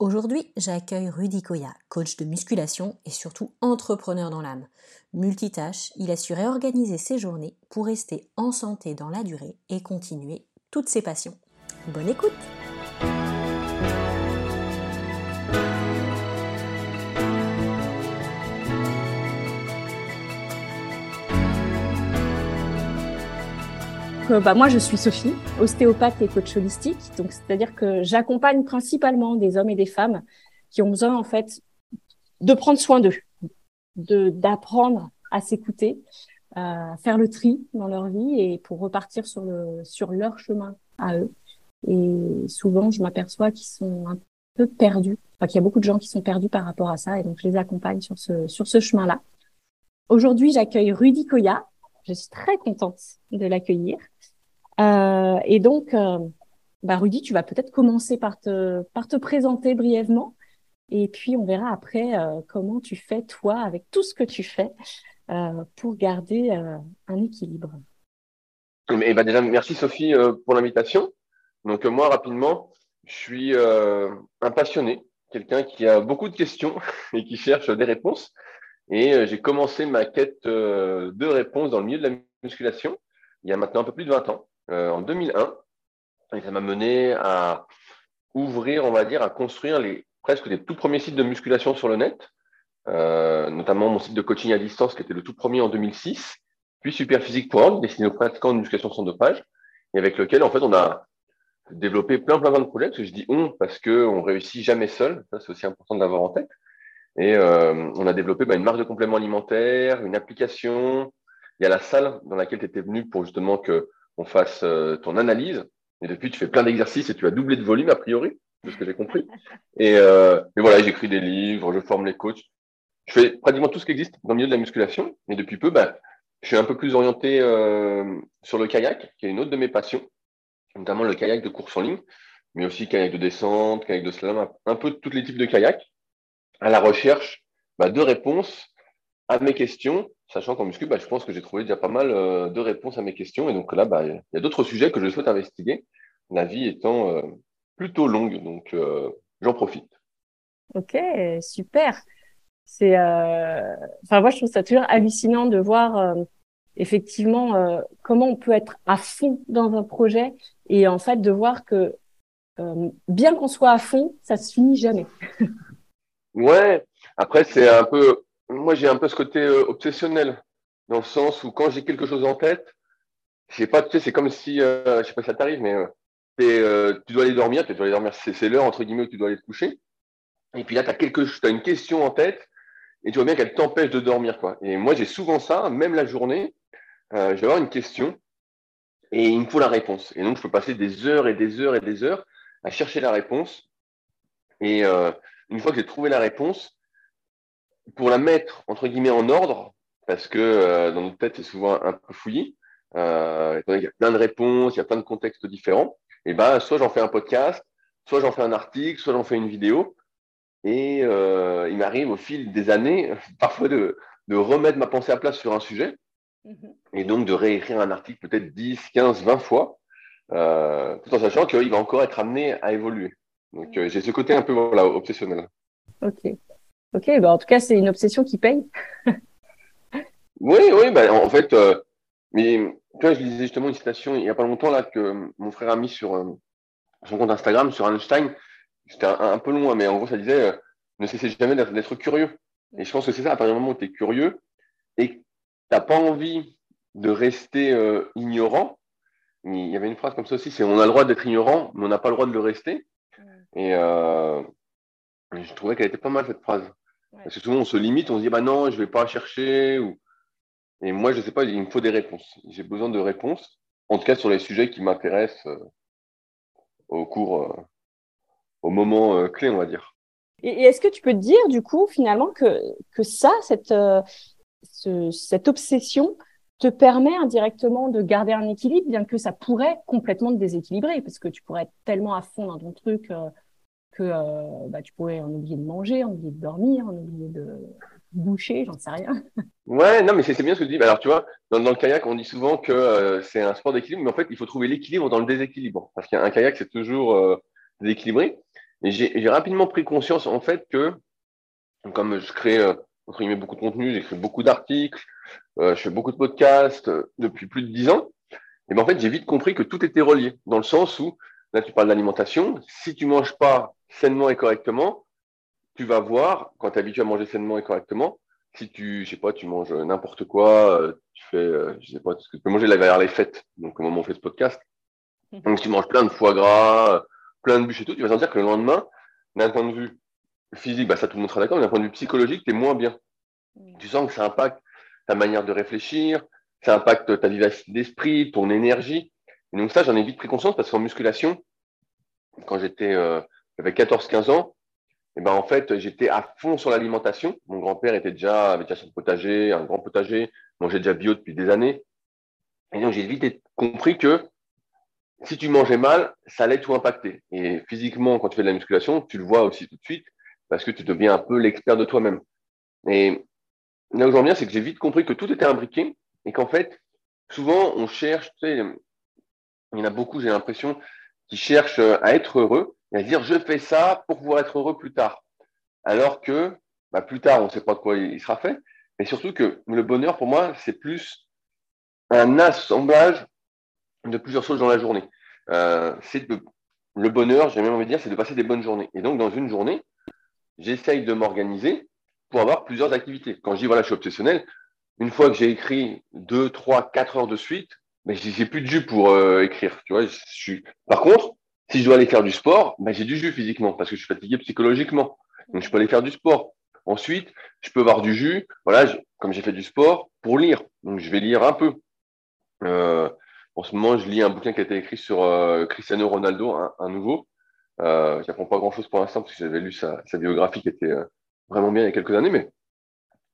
Aujourd'hui, j'accueille Rudy Koya, coach de musculation et surtout entrepreneur dans l'âme. Multitâche, il a su réorganiser ses journées pour rester en santé dans la durée et continuer toutes ses passions. Bonne écoute bah, moi, je suis Sophie, ostéopathe et coach holistique. Donc, c'est-à-dire que j'accompagne principalement des hommes et des femmes qui ont besoin, en fait, de prendre soin d'eux, de d'apprendre à s'écouter, à faire le tri dans leur vie et pour repartir sur le sur leur chemin à eux. Et souvent, je m'aperçois qu'ils sont un peu perdus. Enfin, qu'il y a beaucoup de gens qui sont perdus par rapport à ça, et donc je les accompagne sur ce sur ce chemin-là. Aujourd'hui, j'accueille Rudy Koya. Je suis très contente de l'accueillir. Euh, et donc, euh, bah, Rudy, tu vas peut-être commencer par te, par te présenter brièvement. Et puis, on verra après euh, comment tu fais, toi, avec tout ce que tu fais, pour garder un équilibre. Et ben déjà, merci Sophie pour l'invitation. Donc moi, rapidement, je suis un passionné, quelqu'un qui a beaucoup de questions et qui cherche des réponses. Et j'ai commencé ma quête de réponses dans le milieu de la musculation il y a maintenant un peu plus de 20 ans. Euh, en 2001. Et ça m'a mené à ouvrir, on va dire, à construire les, presque des tout premiers sites de musculation sur le net, euh, notamment mon site de coaching à distance qui était le tout premier en 2006, puis Superphysique.org, destiné aux pratiquants de musculation sans dopage, et avec lequel, en fait, on a développé plein, plein, plein de projets, je dis on, parce qu'on réussit jamais seul, c'est aussi important de l'avoir en tête. Et euh, on a développé bah, une marque de compléments alimentaires, une application, il y a la salle dans laquelle tu étais venu pour justement que fasse euh, ton analyse. Et depuis, tu fais plein d'exercices et tu as doublé de volume, a priori, de ce que j'ai compris. Et, euh, voilà, j'écris des livres, je forme les coachs. Je fais pratiquement tout ce qui existe dans le milieu de la musculation. Et depuis peu, bah, je suis un peu plus orienté euh, sur le kayak, qui est une autre de mes passions, notamment le kayak de course en ligne, mais aussi kayak de descente, kayak de slalom, un peu tous les types de kayak, à la recherche bah, de réponses à mes questions sachant qu'en muscu, bah, je pense que j'ai trouvé déjà pas mal euh, de réponses à mes questions. Et donc là, bah, il y a d'autres sujets que je souhaite investiguer, la vie étant euh, plutôt longue. Donc, euh, j'en profite. Ok, super. C'est, enfin, moi, je trouve ça toujours hallucinant de voir effectivement comment on peut être à fond dans un projet et en fait de voir que bien qu'on soit à fond, ça se finit jamais. ouais. Après, c'est un peu moi, j'ai un peu ce côté euh, obsessionnel, dans le sens où quand j'ai quelque chose en tête, je pas, tu sais, c'est comme si, euh, je sais pas si ça t'arrive, mais euh, tu dois aller dormir, tu dois aller dormir, c'est l'heure, entre guillemets, où tu dois aller te coucher. Et puis là, tu as, quelque, as une question en tête, et tu vois bien qu'elle t'empêche de dormir. Quoi. Et moi, j'ai souvent ça, même la journée, je vais avoir une question, et il me faut la réponse. Et donc, je peux passer des heures et des heures et des heures à chercher la réponse. Et une fois que j'ai trouvé la réponse, pour la mettre entre guillemets en ordre, parce que euh, dans notre tête c'est souvent un peu fouillis, euh, il y a plein de réponses, il y a plein de contextes différents, et ben soit j'en fais un podcast, soit j'en fais un article, soit j'en fais une vidéo, et euh, il m'arrive au fil des années parfois de, de, remettre ma pensée à place sur un sujet, mm-hmm. et donc de réécrire un article peut-être 10, 15, 20 fois, euh, tout en sachant qu'il va encore être amené à évoluer. Donc euh, j'ai ce côté un peu voilà, obsessionnel. Ok. Ok, bah en tout cas, c'est une obsession qui paye. oui, oui, bah, en fait, euh, mais tu vois, je lisais justement une citation il n'y a pas longtemps là que mon frère a mis sur euh, son compte Instagram sur Einstein. C'était un, peu long, hein, mais en gros, ça disait euh, ne cessez jamais d'être curieux. Et je pense que c'est ça, à partir du moment où tu es curieux et que tu n'as pas envie de rester ignorant. Il y avait une phrase comme ça aussi, c'est on a le droit d'être ignorant, mais on n'a pas le droit de le rester. Et je trouvais qu'elle était pas mal cette phrase. Parce que souvent, on se limite, on se dit, bah non, je ne vais pas chercher. Ou... Et moi, je ne sais pas, il me faut des réponses. J'ai besoin de réponses, en tout cas sur les sujets qui m'intéressent euh, au cours, euh, au moment euh, clé, on va dire. Et, est-ce que tu peux te dire, du coup, finalement, que, que ça, cette, cette obsession, te permet indirectement de garder un équilibre, bien que ça pourrait complètement te déséquilibrer, parce que tu pourrais être tellement à fond dans ton truc euh, bah, tu pourrais en oublier de manger, en oublier de dormir, en oublier de boucher, j'en sais rien. Ouais, non, mais c'est bien ce que tu dis. Alors, tu vois, dans, le kayak, on dit souvent que euh, c'est un sport d'équilibre, mais en fait, il faut trouver l'équilibre dans le déséquilibre. Parce qu'un kayak, c'est toujours euh, déséquilibré. J'ai rapidement pris conscience, en fait, que comme je crée euh, beaucoup de contenu, j'écris beaucoup d'articles, je fais beaucoup de podcasts depuis plus de dix ans, et ben en fait, j'ai vite compris que tout était relié, dans le sens où, là, tu parles d'alimentation, si tu manges pas sainement et correctement, tu vas voir, quand tu es habitué à manger sainement et correctement, si tu, je sais pas, tu manges n'importe quoi, tu fais, je sais pas, ce que tu peux manger vers les fêtes, donc au moment où on fait ce podcast, mmh. donc tu manges plein de foie gras, plein de bûches et tout, tu vas sentir que le lendemain, d'un point de vue physique, bah, ça tout le monde sera d'accord, mais d'un point de vue psychologique, tu es moins bien. Tu sens que ça impacte ta manière de réfléchir, ça impacte ta vivacité d'esprit, ton énergie. Et donc ça, j'en ai vite pris conscience parce qu'en musculation, quand j'étais, euh, j'avais 14-15 ans, et eh ben en fait, j'étais à fond sur l'alimentation. Mon grand-père était déjà, avait déjà son potager, un grand potager, mangeait déjà bio depuis des années. Et donc j'ai vite compris que si tu mangeais mal, ça allait tout impacter. Et physiquement, quand tu fais de la musculation, tu le vois aussi tout de suite parce que tu deviens un peu l'expert de toi-même. Et là où j'en viens, c'est que j'ai vite compris que tout était imbriqué et qu'en fait, souvent, on cherche, il y en a beaucoup, j'ai l'impression, qui cherchent à être heureux et à dire je fais ça pour pouvoir être heureux plus tard. Alors que bah, plus tard, on ne sait pas de quoi il sera fait. Mais surtout que le bonheur, pour moi, c'est plus un assemblage de plusieurs choses dans la journée. Euh, c'est le bonheur, j'ai même envie de dire, c'est de passer des bonnes journées. Et donc, dans une journée, j'essaye de m'organiser pour avoir plusieurs activités. Quand je dis, voilà, je suis obsessionnel, une fois que j'ai écrit deux, trois, quatre heures de suite, mais j'ai plus de jus pour euh, écrire. Tu vois, je suis... Par contre, si je dois aller faire du sport, ben, j'ai du jus physiquement parce que je suis fatigué psychologiquement. Donc, je peux aller faire du sport. Ensuite, je peux avoir du jus. Voilà, comme j'ai fait du sport, pour lire. Donc, je vais lire un peu. Euh, en ce moment, je lis un bouquin qui a été écrit sur euh, Cristiano Ronaldo, un, nouveau. Euh, J'apprends pas grand-chose pour l'instant parce que j'avais lu sa, biographie qui était euh, vraiment bien il y a quelques années, mais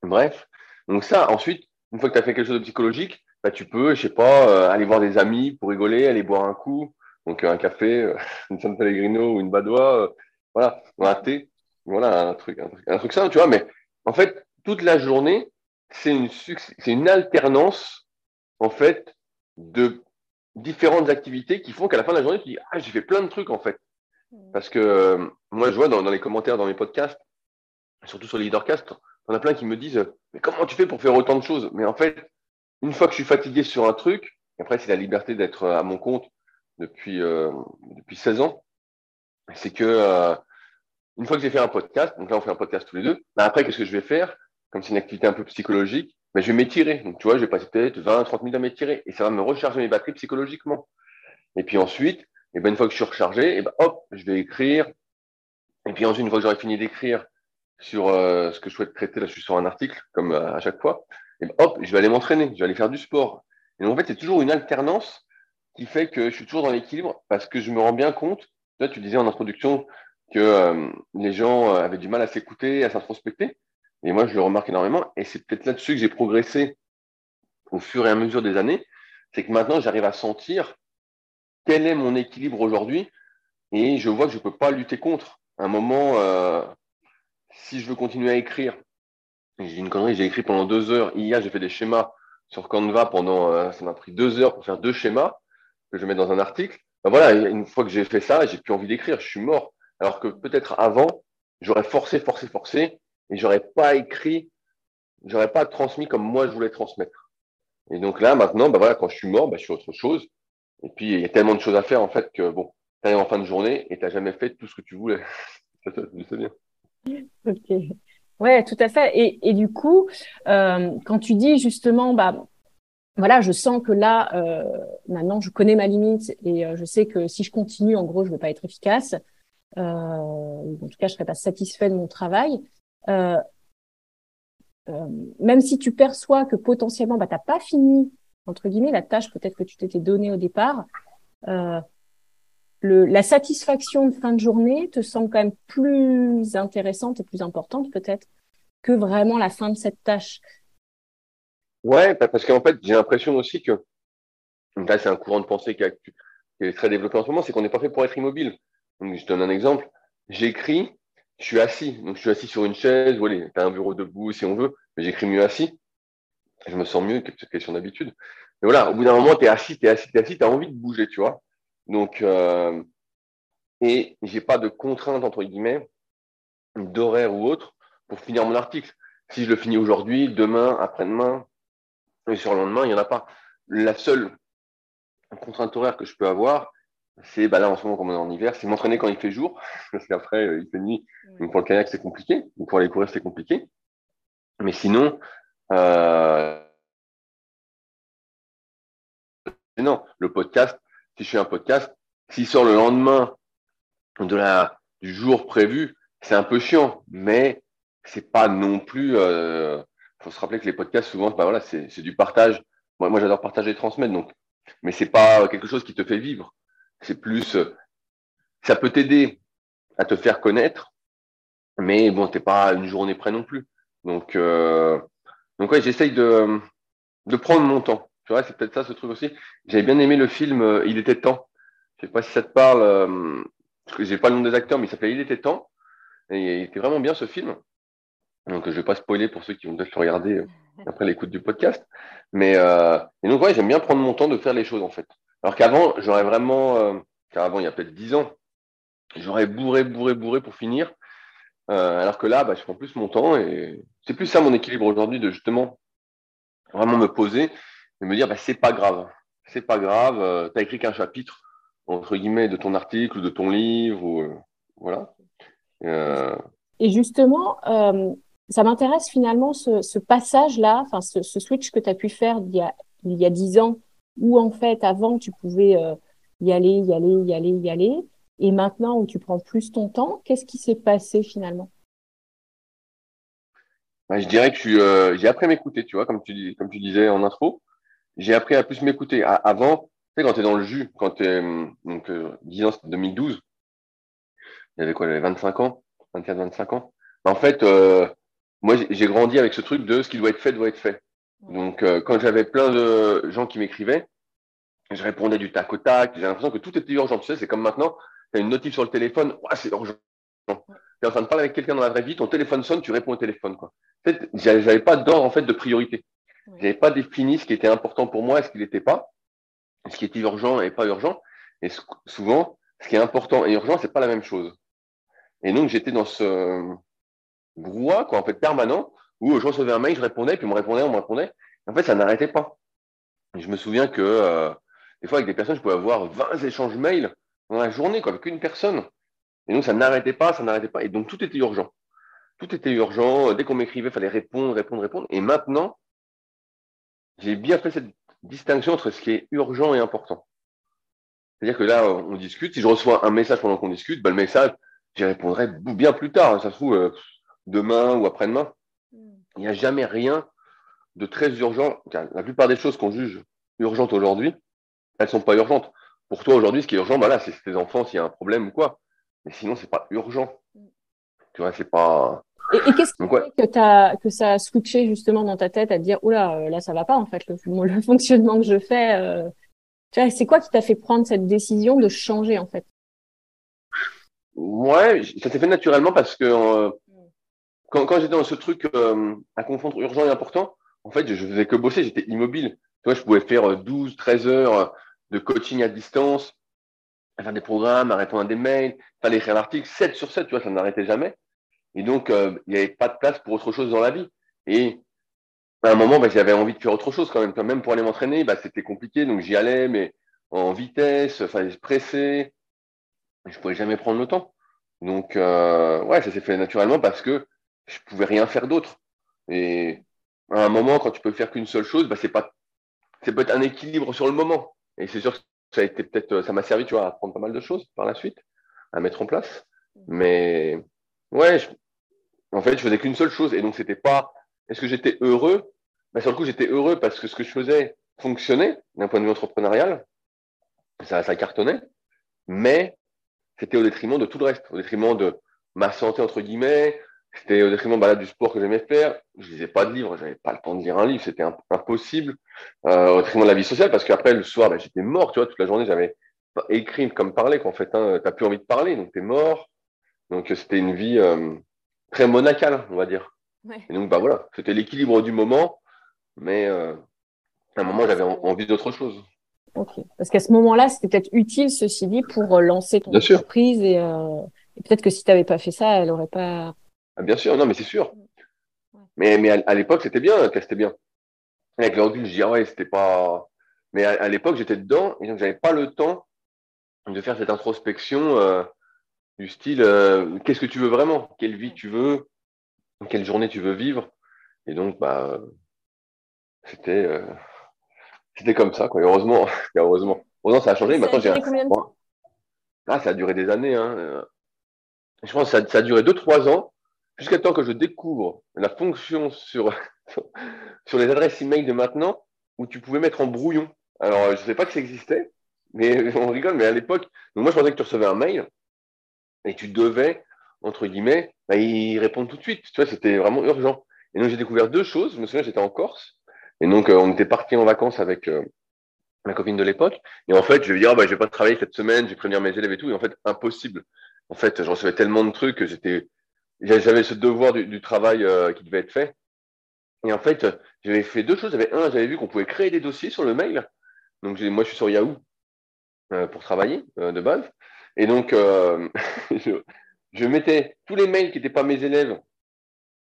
bref. Donc ça, ensuite, une fois que tu as fait quelque chose de psychologique, bah, tu peux, je sais pas, euh, aller voir des amis pour rigoler, aller boire un coup, donc un café, une San Pellegrino ou une Badois, voilà, un thé, voilà, un truc, un truc, un truc simple, tu vois. Mais en fait, toute la journée, c'est une, c'est une alternance, en fait, de différentes activités qui font qu'à la fin de la journée, tu dis Ah, j'ai fait plein de trucs en fait. Mm. Parce que euh, moi, je vois dans, les commentaires dans mes podcasts, surtout sur les Leadercast, on a plein qui me disent Mais comment tu fais pour faire autant de choses? Mais en fait, une fois que je suis fatigué sur un truc, après, c'est la liberté d'être à mon compte depuis, euh, depuis 16 ans, c'est que euh, une fois que j'ai fait un podcast, donc là, on fait un podcast tous les deux, bah, après, qu'est-ce que je vais faire? Comme c'est une activité un peu psychologique, mais je vais m'étirer. Donc, tu vois, je vais passer peut-être 20, 30 minutes à m'étirer et ça va me recharger mes batteries psychologiquement. Et puis ensuite, et ben, une fois que je suis rechargé, ben, hop, je vais écrire. Et puis ensuite, une fois que j'aurai fini d'écrire sur euh, ce que je souhaite traiter, là, je suis sur un article, comme à chaque fois, et ben, hop, je vais aller m'entraîner, je vais aller faire du sport. Et donc, en fait, c'est toujours une alternance qui fait que je suis toujours dans l'équilibre parce que je me rends bien compte. Là, tu disais en introduction que euh, les gens avaient du mal à s'écouter, à s'introspecter. Et moi, je le remarque énormément. Et c'est peut-être là-dessus que j'ai progressé au fur et à mesure des années. C'est que maintenant, j'arrive à sentir quel est mon équilibre aujourd'hui. Et je vois que je ne peux pas lutter contre. un moment, euh, si je veux continuer à écrire, j'ai une connerie, j'ai écrit pendant deux heures. Hier, j'ai fait des schémas sur Canva pendant, euh, ça m'a pris deux heures pour faire deux schémas que je mets dans un article. Ben voilà, une fois que j'ai fait ça, j'ai plus envie d'écrire, je suis mort. Alors que peut-être avant, j'aurais forcé, forcé, forcé, et j'aurais pas écrit, j'aurais pas transmis comme moi je voulais transmettre. Et donc là, maintenant, bah voilà, quand je suis mort, bah, je suis autre chose. Et puis, il y a tellement de choses à faire, en fait, que bon, tu arrives en fin de journée et tu jamais fait tout ce que tu voulais. c'est bien. Ok. Ouais, tout à fait. Et, et du coup, euh, quand tu dis justement, bah, voilà, je sens que là, euh, maintenant, je connais ma limite et euh, je sais que si je continue, en gros, je ne vais pas être efficace. Euh, en tout cas, je ne serai pas satisfait de mon travail. Euh, euh, même si tu perçois que potentiellement, bah, tu n'as pas fini, entre guillemets, la tâche peut-être que tu t'étais donnée au départ, la satisfaction de fin de journée te semble quand même plus intéressante et plus importante peut-être que vraiment la fin de cette tâche. Ouais, bah, parce qu'en fait, j'ai l'impression aussi que, là, c'est un courant de pensée qui, est très développé en ce moment, c'est qu'on n'est pas fait pour être immobile. Donc, je donne un exemple. J'écris, je suis assis. Donc, je suis assis sur une chaise. Voilà, tu as un bureau debout si on veut, mais j'écris mieux assis. Je me sens mieux, c'est question d'habitude. Mais voilà, au bout d'un moment, tu es assis, tu es assis, tu es assis, tu as envie de bouger, tu vois. Donc, euh, et j'ai pas de contrainte, entre guillemets, d'horaire ou autre pour finir mon article. Si je le finis aujourd'hui, demain, après-demain, et sur le lendemain, il n'y en a pas. La seule contrainte horaire que je peux avoir, c'est, bah là, en ce moment, comme on est en hiver, c'est m'entraîner quand il fait jour, parce qu'après, euh, il fait nuit. Donc, pour le kayak, c'est compliqué. Donc, pour aller courir, c'est compliqué. Mais sinon, euh... non, le podcast, si je fais un podcast, s'il sort le lendemain de la, du jour prévu, c'est un peu chiant, mais c'est pas non plus. Euh, faut se rappeler que les podcasts, souvent, bah voilà, c'est du partage. Moi, j'adore partager et transmettre, donc, mais c'est pas quelque chose qui te fait vivre. C'est plus, ça peut t'aider à te faire connaître, mais bon, t'es pas une journée près non plus. Donc, euh, donc j'essaye de, de prendre mon temps. Tu vois, c'est peut-être ça ce truc aussi. J'avais bien aimé le film euh, Il était temps. Je sais pas si ça te parle, euh, parce que j'ai pas le nom des acteurs, mais il s'appelait Il était temps. Et il était vraiment bien ce film. Donc je vais pas spoiler pour ceux qui vont peut-être le regarder euh, après l'écoute du podcast. Mais euh, et donc ouais, j'aime bien prendre mon temps de faire les choses en fait. Alors qu'avant, j'aurais vraiment, euh, car avant il y a peut-être dix ans, j'aurais bourré, bourré, bourré pour finir. Euh, alors que là, bah, je prends plus mon temps et c'est plus ça mon équilibre aujourd'hui de justement vraiment me poser et me dire bah, c'est pas grave, c'est pas grave. Euh, tu as écrit qu'un chapitre entre guillemets de ton article, de ton livre, ou, euh, voilà. Euh, Et justement, euh, ça m'intéresse finalement ce, ce passage-là, enfin ce, ce, switch que tu as pu faire il y a il y a dix ans, où en fait avant tu pouvais euh, y aller, y aller, y aller, y aller, et maintenant où tu prends plus ton temps, qu'est-ce qui s'est passé finalement? Bah, Je dirais que euh, j'ai appris à m'écouter, tu vois, comme tu, comme tu disais en intro. J'ai appris à plus m'écouter. Avant, tu sais, quand tu es dans le jus, quand tu es, donc, euh, 10 ans, c'était 2012, il y avait quoi, avait 25 ans, 24, 25 ans. Bah, en fait, euh, moi, j'ai grandi avec ce truc de ce qui doit être fait doit être fait. Donc, euh, quand j'avais plein de gens qui m'écrivaient, je répondais du tac au tac. J'ai l'impression que tout était urgent. Tu sais, c'est comme maintenant, tu as une notif sur le téléphone, ouais, c'est urgent. Tu es en train de parler avec quelqu'un dans la vraie vie, ton téléphone sonne, tu réponds au téléphone. Quoi. En fait, j'avais pas d'ordre en fait de priorité. J'avais pas défini ce qui était important pour moi et ce qui n'était pas, ce qui était urgent et pas urgent. Et souvent, ce qui est important et urgent, c'est pas la même chose. Et donc, j'étais dans ce brouhaha, quoi, en fait, permanent, où je recevais un mail, je répondais, puis on me répondait, on me répondait. En fait, ça n'arrêtait pas. Je me souviens que euh, des fois, avec des personnes, je pouvais avoir 20 échanges mails dans la journée, quoi, avec une personne. Et donc, ça n'arrêtait pas, ça n'arrêtait pas. Et donc, tout était urgent. Tout était urgent. Dès qu'on m'écrivait, il fallait répondre, répondre, répondre. Et maintenant, j'ai bien fait cette distinction entre ce qui est urgent et important. C'est-à-dire que là, on discute. Si je reçois un message pendant qu'on discute, bah, le message, j'y répondrai bien plus tard. Ça se trouve euh, demain ou après-demain. Il n'y a jamais rien de très urgent. La plupart des choses qu'on juge urgentes aujourd'hui, elles ne sont pas urgentes. Pour toi, aujourd'hui, ce qui est urgent, bah là, c'est tes enfants, s'il y a un problème ou quoi. Mais sinon, c'est pas urgent. Tu vois, c'est pas. Et, et qu'est-ce qui ouais. que, as, que ça a switché justement dans ta tête à te dire, oula, euh, là, ça va pas, en fait, le, le fonctionnement que je fais. Euh... Tu vois, c'est quoi qui t'a fait prendre cette décision de changer, en fait? Ouais, ça s'est fait naturellement parce que euh, quand, quand j'étais dans ce truc euh, à confondre urgent et important, en fait, je faisais que bosser, j'étais immobile. Tu vois, je pouvais faire 12, 13 heures de coaching à distance, à faire des programmes, à répondre à des mails, fallait écrire un article, 7 sur 7, tu vois, ça n'arrêtait jamais. Et donc, euh, il n'y avait pas de place pour autre chose dans la vie. Et à un moment, bah, j'avais envie de faire autre chose quand même. Même pour aller m'entraîner, bah, c'était compliqué, donc j'y allais, mais en vitesse, fallait se presser. Je pouvais jamais prendre le temps. Donc, euh, ouais, ça s'est fait naturellement parce que je pouvais rien faire d'autre. Et à un moment, quand tu peux faire qu'une seule chose, bah, c'est pas, c'est peut-être un équilibre sur le moment. Et c'est sûr que ça a été peut-être, ça m'a servi, tu vois, à apprendre pas mal de choses par la suite, à mettre en place. Mais, ouais, je, en fait, je faisais qu'une seule chose. Et donc, c'était pas, est-ce que j'étais heureux? Bah, sur le coup, j'étais heureux parce que ce que je faisais fonctionnait d'un point de vue entrepreneurial. Ça, ça cartonnait. Mais, c'était au détriment de tout le reste, au détriment de ma santé, entre guillemets, c'était au détriment bah, du sport que j'aimais faire. Je lisais pas de livres, j'avais pas le temps de lire un livre, c'était impossible. Euh, au détriment de la vie sociale, parce qu'après, le soir, bah, j'étais mort, tu vois, toute la journée, j'avais écrit comme parler, qu'en fait, hein, t'as plus envie de parler, donc t'es mort. Donc, c'était une vie euh, très monacale, on va dire. Ouais. Et donc, bah voilà, c'était l'équilibre du moment, mais euh, à un moment, j'avais envie d'autre chose. Ok. Parce qu'à ce moment-là, c'était peut-être utile, ceci dit, pour lancer ton entreprise. Et, et peut-être que si tu n'avais pas fait ça, elle n'aurait pas. Ah, bien sûr, non, mais c'est sûr. Mais, mais à, l'époque, c'était bien, c'était bien. Avec le recul, je dis, ah ouais, c'était pas. Mais à, l'époque, j'étais dedans et donc j'avais pas le temps de faire cette introspection euh, du style euh, qu'est-ce que tu veux vraiment? Quelle vie tu veux? Quelle journée tu veux vivre? Et donc, bah, c'était euh, c'était comme ça, quoi. heureusement, heureusement. Heureusement, ça a changé. Maintenant, j'ai. Ah, ça a duré des années. Hein. Je pense que ça, ça a duré 2-3 ans jusqu'à temps que je découvre la fonction sur, sur les adresses email de maintenant où tu pouvais mettre en brouillon. Alors, je ne sais pas que ça existait, mais on rigole, mais à l'époque, moi, je pensais que tu recevais un mail et tu devais, entre guillemets, bah, y répondre tout de suite. Tu vois, c'était vraiment urgent. Et donc, j'ai découvert deux choses. Je me souviens, j'étais en Corse. Et donc, euh, on était parti en vacances avec euh, ma copine de l'époque. Et en fait, je vais dire, oh, bah, je vais pas travailler cette semaine, je vais prévenir mes élèves et tout. Et en fait, impossible. En fait, je recevais tellement de trucs que j'étais, j'avais ce devoir du, travail euh, qui devait être fait. Et en fait, j'avais fait deux choses. J'avais un, j'avais vu qu'on pouvait créer des dossiers sur le mail. Donc, moi, je suis sur Yahoo pour travailler de base. Et donc, je, je, mettais tous les mails qui n'étaient pas mes élèves,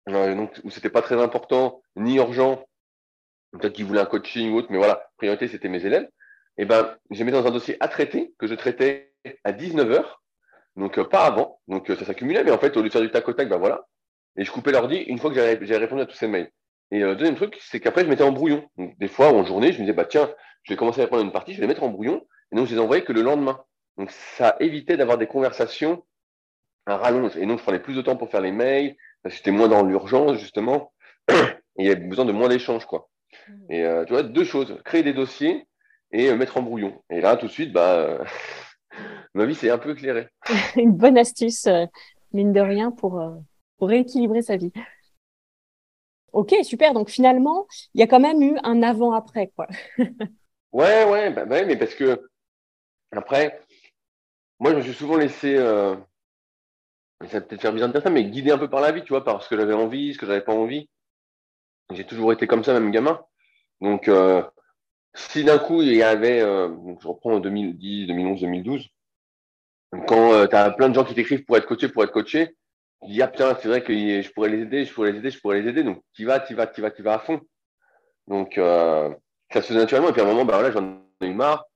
donc, où c'était pas très important, ni urgent, peut-être qu'ils voulaient un coaching ou autre, mais voilà, priorité, c'était mes élèves. Et ben, je mis dans un dossier à traiter que je traitais à 19h donc euh, pas avant, donc euh, ça s'accumulait, mais en fait, au lieu de faire du tac au tac, ben voilà. Et je coupais l'ordi une fois que j'avais répondu à tous ces mails. Et euh, le deuxième truc, c'est qu'après, je mettais en brouillon. Donc, des fois, en journée, je me disais, bah tiens, je vais commencer à répondre à une partie, je vais les mettre en brouillon. Et donc, je les envoyais que le lendemain. Donc, ça évitait d'avoir des conversations à rallonge. Et donc, je prenais plus de temps pour faire les mails, parce que j'étais moins dans l'urgence, justement. Et il y avait besoin de moins d'échanges, quoi. Mmh. Et tu vois, deux choses, créer des dossiers et mettre en brouillon. Et là, tout de suite, bah, ma vie s'est un peu éclairée. Une bonne astuce, euh, mine de rien, pour, euh, pour rééquilibrer sa vie. Ok, super. Donc finalement, il y a quand même eu un avant-après, quoi. ouais, ouais, bah, bah mais parce que après, moi, je me suis souvent laissé, euh, ça peut-être faire bizarre de dire ça, mais guider un peu par la vie, tu vois, par ce que j'avais envie, ce que j'avais pas envie. J'ai toujours été comme ça, même gamin. Donc, euh, si d'un coup il y avait, euh, je reprends en 2010, 2011, 2012, quand euh, tu as plein de gens qui t'écrivent pour être coaché, pour être coaché, tu dis ah putain c'est vrai que je pourrais les aider, je pourrais les aider, je pourrais les aider, donc tu vas, tu vas, tu vas, tu vas à fond. Donc ça se faisait naturellement et puis à un moment bah voilà j'en ai eu marre.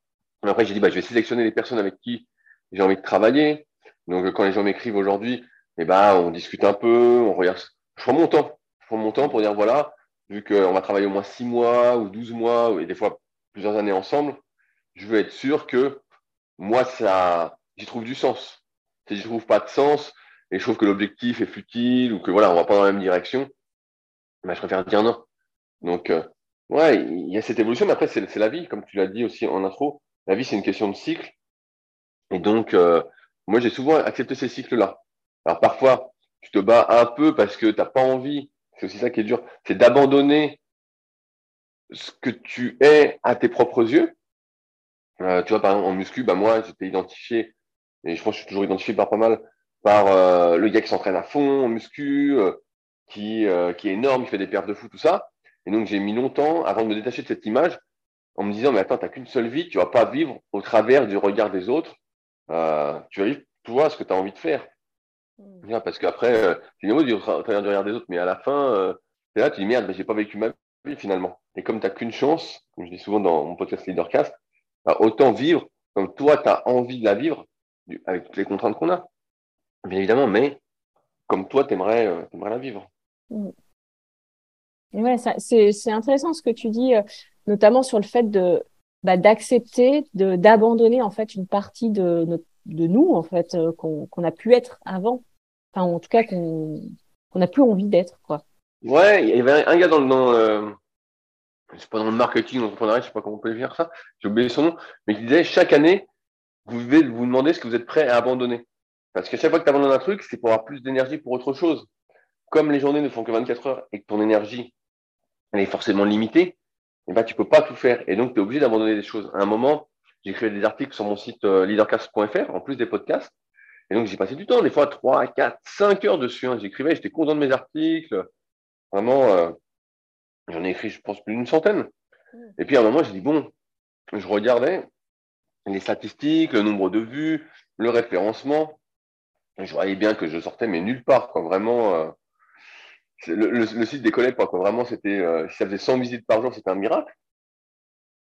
Et après j'ai dit bah je vais sélectionner les personnes avec qui j'ai envie de travailler. Donc quand les gens m'écrivent aujourd'hui, eh ben on discute un peu, on regarde. Je prends mon temps, je prends mon temps pour dire voilà vu qu'on va travailler au moins six mois ou 12 mois et des fois plusieurs années ensemble, je veux être sûr que moi, ça, j'y trouve du sens. Si je trouve pas de sens et je trouve que l'objectif est futile ou que voilà, on va pas dans la même direction, ben, je préfère dire non. Donc, euh, ouais, il y a cette évolution, mais après, c'est la vie, comme tu l'as dit aussi en intro. La vie, c'est une question de cycle. Et donc, euh, moi, j'ai souvent accepté ces cycles-là. Alors, parfois, tu te bats un peu parce que tu n'as pas envie. C'est aussi ça qui est dur. C'est d'abandonner ce que tu es à tes propres yeux. Euh, tu vois, par exemple, en muscu, bah, moi, j'étais identifié, et je pense que je suis toujours identifié par pas mal, par euh, le gars qui s'entraîne à fond en muscu, qui, qui est énorme, qui fait des pertes de fou, tout ça. Et donc, j'ai mis longtemps avant de me détacher de cette image en me disant, mais attends, t'as qu'une seule vie, tu vas pas vivre au travers du regard des autres. Tu vas vivre, toi, ce que tu as envie de faire. Mmh. Parce qu'après, c'est nouveau du travers du regard des autres, mais à la fin, c'est là, tu dis, merde, mais j'ai pas vécu ma vie finalement. Et comme tu n'as qu'une chance, comme je dis souvent dans mon podcast Leadercast, bah, autant vivre comme toi, tu as envie de la vivre, avec toutes les contraintes qu'on a, bien évidemment, mais comme toi, tu aimerais, euh, la vivre. Mm. Ouais, c'est intéressant ce que tu dis, euh, notamment sur le fait de bah, d'accepter, d'abandonner en fait une partie de, nous en fait euh, qu'on a pu être avant, enfin en tout cas qu'on qu'on n'a plus envie d'être quoi. Ouais, il y avait un gars dans, dans c'est pas dans le marketing, je sais pas comment on peut dire ça, j'ai oublié son nom, mais qui disait chaque année, vous devez vous demander ce que vous êtes prêt à abandonner. Parce que chaque fois que tu abandonnes un truc, c'est pour avoir plus d'énergie pour autre chose. Comme les journées ne font que 24 heures et que ton énergie, elle est forcément limitée, eh ben, tu peux pas tout faire. Et donc, tu es obligé d'abandonner des choses. À un moment, j'écrivais des articles sur mon site euh, leadercast.fr, en plus des podcasts. Et donc, j'ai passé du temps, des fois 3, 4, 5 heures dessus. Hein. J'écrivais, j'étais content de mes articles. Vraiment, euh, J'en ai écrit, je pense, plus d'une centaine. Et puis à un moment, j'ai dit, bon, je regardais les statistiques, le nombre de vues, le référencement. Je voyais bien que je sortais, mais nulle part, quoi. Vraiment, euh, le, site décollait pas, quoi. Vraiment, c'était, euh, si ça faisait 100 visites par jour, c'était un miracle.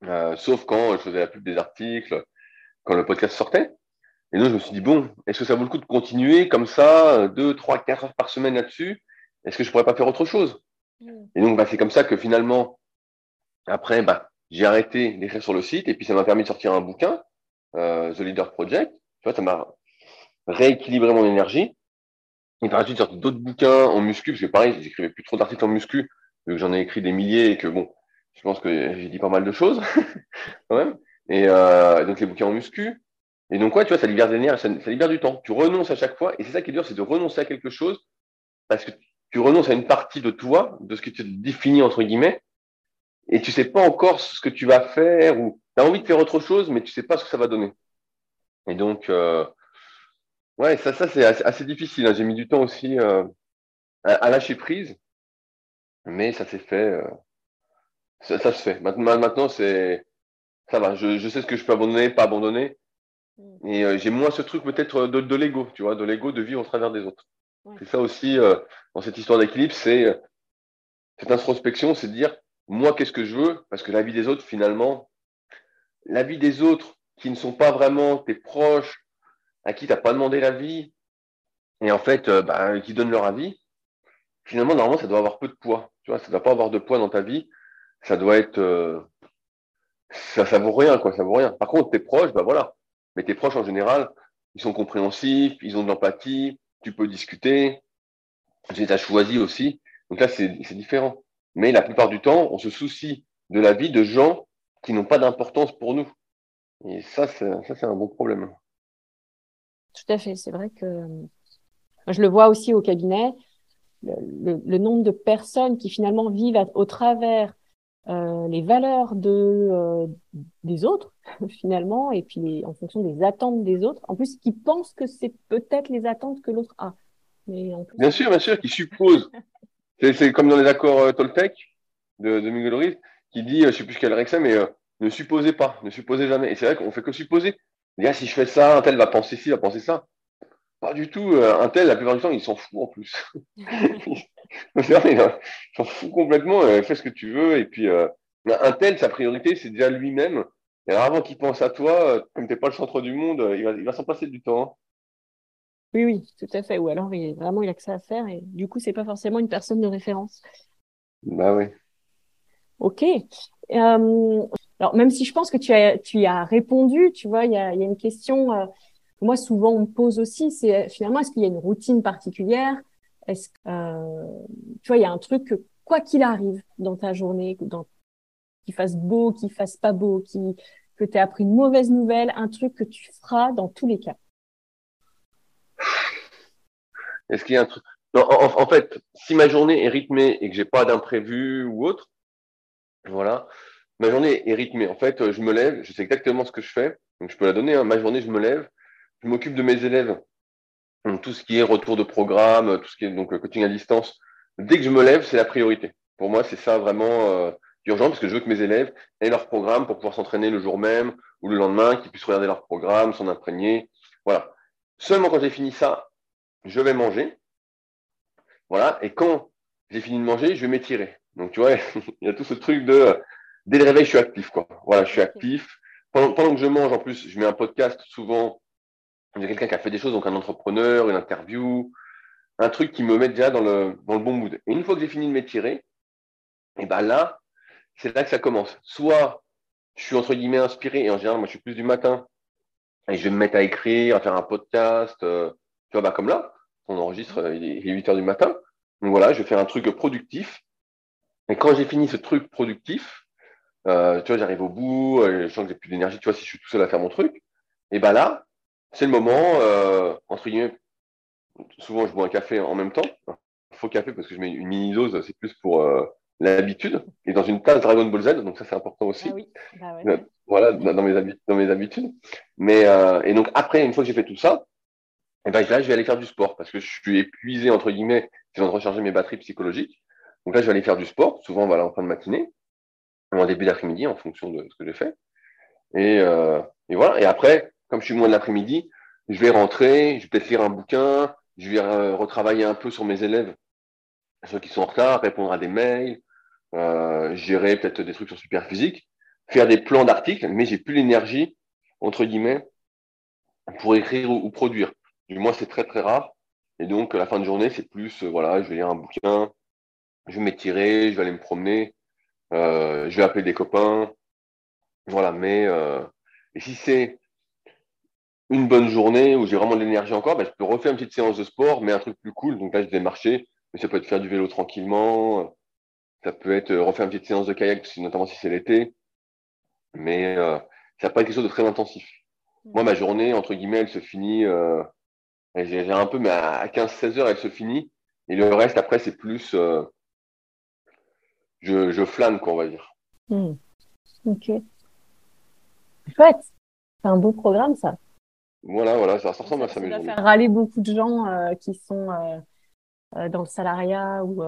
Euh, sauf quand je faisais la pub des articles, quand le podcast sortait. Et donc, je me suis dit, bon, est-ce que ça vaut le coup de continuer comme ça, deux, trois, quatre heures par semaine là-dessus? Est-ce que je pourrais pas faire autre chose? Mm. Et donc, bah, c'est comme ça que finalement, après, bah, j'ai arrêté d'écrire sur le site et puis ça m'a permis de sortir un bouquin, euh, The Leader Project. Tu vois, ça m'a rééquilibré mon énergie. Et par la d'autres bouquins en muscu, parce que pareil, j'écrivais plus trop d'articles en muscu, vu que j'en ai écrit des milliers et que bon, je pense que j'ai dit pas mal de choses quand même. Et euh, donc les bouquins en muscu. Et donc quoi, tu vois, ça libère des ça, ça, libère du temps. Tu renonces à chaque fois, et c'est ça qui est dur, c'est de renoncer à quelque chose, parce que tu renonces à une partie de toi, de ce que tu définis entre guillemets, et tu sais pas encore ce que tu vas faire, ou tu as envie de faire autre chose, mais tu sais pas ce que ça va donner. Et donc, euh, ouais, ça, ça c'est assez, difficile. Hein. J'ai mis du temps aussi euh, à, lâcher prise, mais ça s'est fait. Euh, ça, ça, se fait. Maintenant, maintenant c'est ça va. Je, je, sais ce que je peux abandonner, pas abandonner. Mm. Et euh, j'ai moins ce truc peut-être de, de l'ego, tu vois, de l'ego de vivre au travers des autres. C'est ça aussi dans cette histoire d'équilibre, c'est cette introspection, c'est de dire moi qu'est-ce que je veux, parce que la vie des autres finalement, la vie des autres qui ne sont pas vraiment tes proches, à qui tu n'as pas demandé la vie, et en fait bah, qui donnent leur avis, finalement normalement ça doit avoir peu de poids, tu vois, ça ne doit pas avoir de poids dans ta vie, ça doit être ça, ça vaut rien, quoi, ça vaut rien. Par contre, tes proches, bah voilà. Mais tes proches, en général, ils sont compréhensifs, ils ont de l'empathie, tu peux discuter, tu as choisi aussi. Donc là, c'est différent. Mais la plupart du temps, on se soucie de la vie de gens qui n'ont pas d'importance pour nous. Et ça, c'est un bon problème. Tout à fait. C'est vrai que je le vois aussi au cabinet. Le, le, nombre de personnes qui finalement vivent au travers euh, les valeurs de euh, des autres finalement et puis en fonction des attentes des autres en plus qui pensent que c'est peut-être les attentes que l'autre a mais bien sûr bien sûr qui suppose c'est comme dans les accords euh, Toltec de, de Miguel Ruiz qui dit je sais plus quel règle c'est mais ne supposez pas ne supposez jamais et c'est vrai qu'on fait que supposer ah, si je fais ça un tel va penser ci va penser ça pas du tout. Un tel, la plupart du temps, il s'en fout en plus. il s'en fout complètement. fais ce que tu veux. Et puis, euh, un tel, sa priorité, c'est déjà lui-même. Et alors, avant qu'il pense à toi, euh, comme tu n'es pas le centre du monde, il va, il va s'en passer du temps. Hein. Oui, oui, tout à fait. Ou alors, il, vraiment, il a que ça à faire. Et du coup, c'est pas forcément une personne de référence. Bah oui. Ok. Euh, alors, même si je pense que tu as, tu y as répondu, tu vois, il y a, y a une question moi souvent on me pose aussi, c'est finalement est-ce qu'il y a une routine particulière? Est-ce euh, tu vois il y a un truc que quoi qu'il arrive dans ta journée, dans qu'il fasse beau, qu'il fasse pas beau, que tu aies appris une mauvaise nouvelle, un truc que tu feras dans tous les cas? Est-ce qu'il y a un truc? Non, en, fait, si ma journée est rythmée et que j'ai pas d'imprévu ou autre, voilà, ma journée est rythmée. En fait, je me lève, je sais exactement ce que je fais, donc je peux la donner. Hein. Ma journée, je me lève, je m'occupe de mes élèves. Tout ce qui est retour de programme, tout ce qui est donc coaching à distance. Dès que je me lève, c'est la priorité. Pour moi, c'est ça vraiment euh, urgent parce que je veux que mes élèves aient leur programme pour pouvoir s'entraîner le jour même ou le lendemain, qu'ils puissent regarder leur programme, s'en imprégner. Voilà. Seulement quand j'ai fini ça, je vais manger. Voilà. Et quand j'ai fini de manger, je vais m'étirer. Donc, tu vois, il y a tout ce truc de dès le réveil, je suis actif, quoi. Voilà, je suis actif. Pendant, pendant que je mange, en plus, je mets un podcast souvent a quelqu'un qui a fait des choses, donc un entrepreneur, une interview, un truc qui me met déjà dans le, dans le bon mood. Et une fois que j'ai fini de m'étirer, et ben là, c'est là que ça commence. Soit je suis entre guillemets inspiré, et en général, moi je suis plus du matin, et je vais me mettre à écrire, à faire un podcast, euh, tu vois, bah, comme là, on enregistre, euh, il est 8 heures du matin. Donc voilà, je vais faire un truc productif. Et quand j'ai fini ce truc productif, euh, tu vois, j'arrive au bout, je sens que j'ai plus d'énergie, tu vois, si je suis tout seul à faire mon truc, et ben là, c'est le moment, euh, entre guillemets, souvent je bois un café en même temps. Faux café parce que je mets une mini dose, c'est plus pour euh, l'habitude. Et dans une tasse Dragon Ball Z, donc ça c'est important aussi. Ah oui. Bah ouais. Euh, voilà, dans mes, dans mes habitudes. Mais, euh, et donc après, une fois que j'ai fait tout ça, et ben, là je vais aller faire du sport parce que je suis épuisé, entre guillemets, j'ai besoin de recharger mes batteries psychologiques. Donc là, je vais aller faire du sport, souvent voilà, en fin de matinée, en début d'après-midi, en fonction de ce que j'ai fait. Et, euh, et voilà. Et après, comme je suis moins de l'après-midi, je vais rentrer, je vais peut-être lire un bouquin, je vais euh, retravailler un peu sur mes élèves, ceux qui sont en retard, répondre à des mails, euh, gérer peut-être des trucs sur Superphysique, faire des plans d'articles, mais j'ai plus l'énergie, entre guillemets, pour écrire ou, produire. Du moins, c'est très très rare. Et donc, la fin de journée, c'est plus, voilà, je vais lire un bouquin, je vais m'étirer, je vais aller me promener, je vais appeler des copains. Voilà, mais euh, et si c'est une bonne journée où j'ai vraiment de l'énergie encore, ben, je peux refaire une petite séance de sport, mais un truc plus cool. Donc là, je vais marcher, mais ça peut être faire du vélo tranquillement, ça peut être refaire une petite séance de kayak, notamment si c'est l'été, mais euh, ça n'a pas quelque chose de très intensif. Moi, ma journée, entre guillemets, elle se finit, euh, j'ai un peu, mais à 15-16 heures, elle se finit. Et le reste, après, c'est plus, euh, je, je, flâne, quoi, on va dire. Hmm. Ok. Chouette. C'est un beau programme, ça. Voilà, voilà, ça, ressemble à ça. Ça va faire râler beaucoup de gens euh, qui sont euh, euh, dans le salariat ou.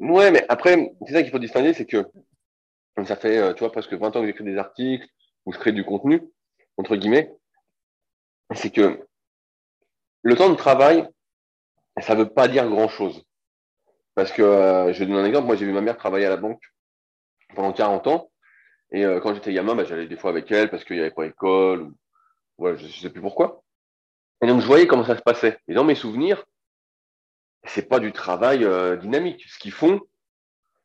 Ouais, mais après, c'est ça qu'il faut distinguer, c'est que ça fait, tu vois, presque 20 ans que j'écris des articles ou je crée du contenu, entre guillemets. C'est que le temps de travail, ça ne veut pas dire grand-chose. Parce que, je vais donner un exemple, moi j'ai vu ma mère travailler à la banque pendant 40 ans. Et quand j'étais gamin, bah, j'allais des fois avec elle parce qu'il n'y avait pas école ou je ne sais plus pourquoi. Et donc, je voyais comment ça se passait. Et dans mes souvenirs, c'est pas du travail euh, dynamique. Ce qu'ils font,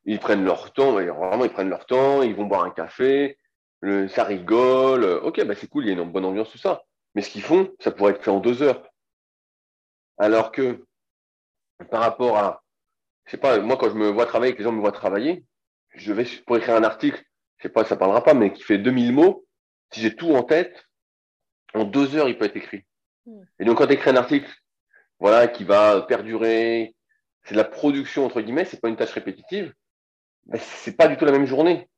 ils prennent leur temps, vraiment, ils prennent leur temps, ils vont boire un café, ça rigole. Ok, bah c'est cool, il y a une bonne ambiance, tout ça. Mais ce qu'ils font, ça pourrait être fait en deux heures. Alors que, par rapport à, je sais pas, moi, quand je me vois travailler, que les gens me voient travailler, je vais, pour écrire un article, je sais pas, ça parlera pas, mais qui fait 2000 mots, si j'ai tout en tête, en deux heures, il peut être écrit. Hmm. Et donc, quand tu écris un article, voilà, qui va perdurer, c'est de la production, entre guillemets, c'est pas une tâche répétitive, mais c'est pas du tout la même journée.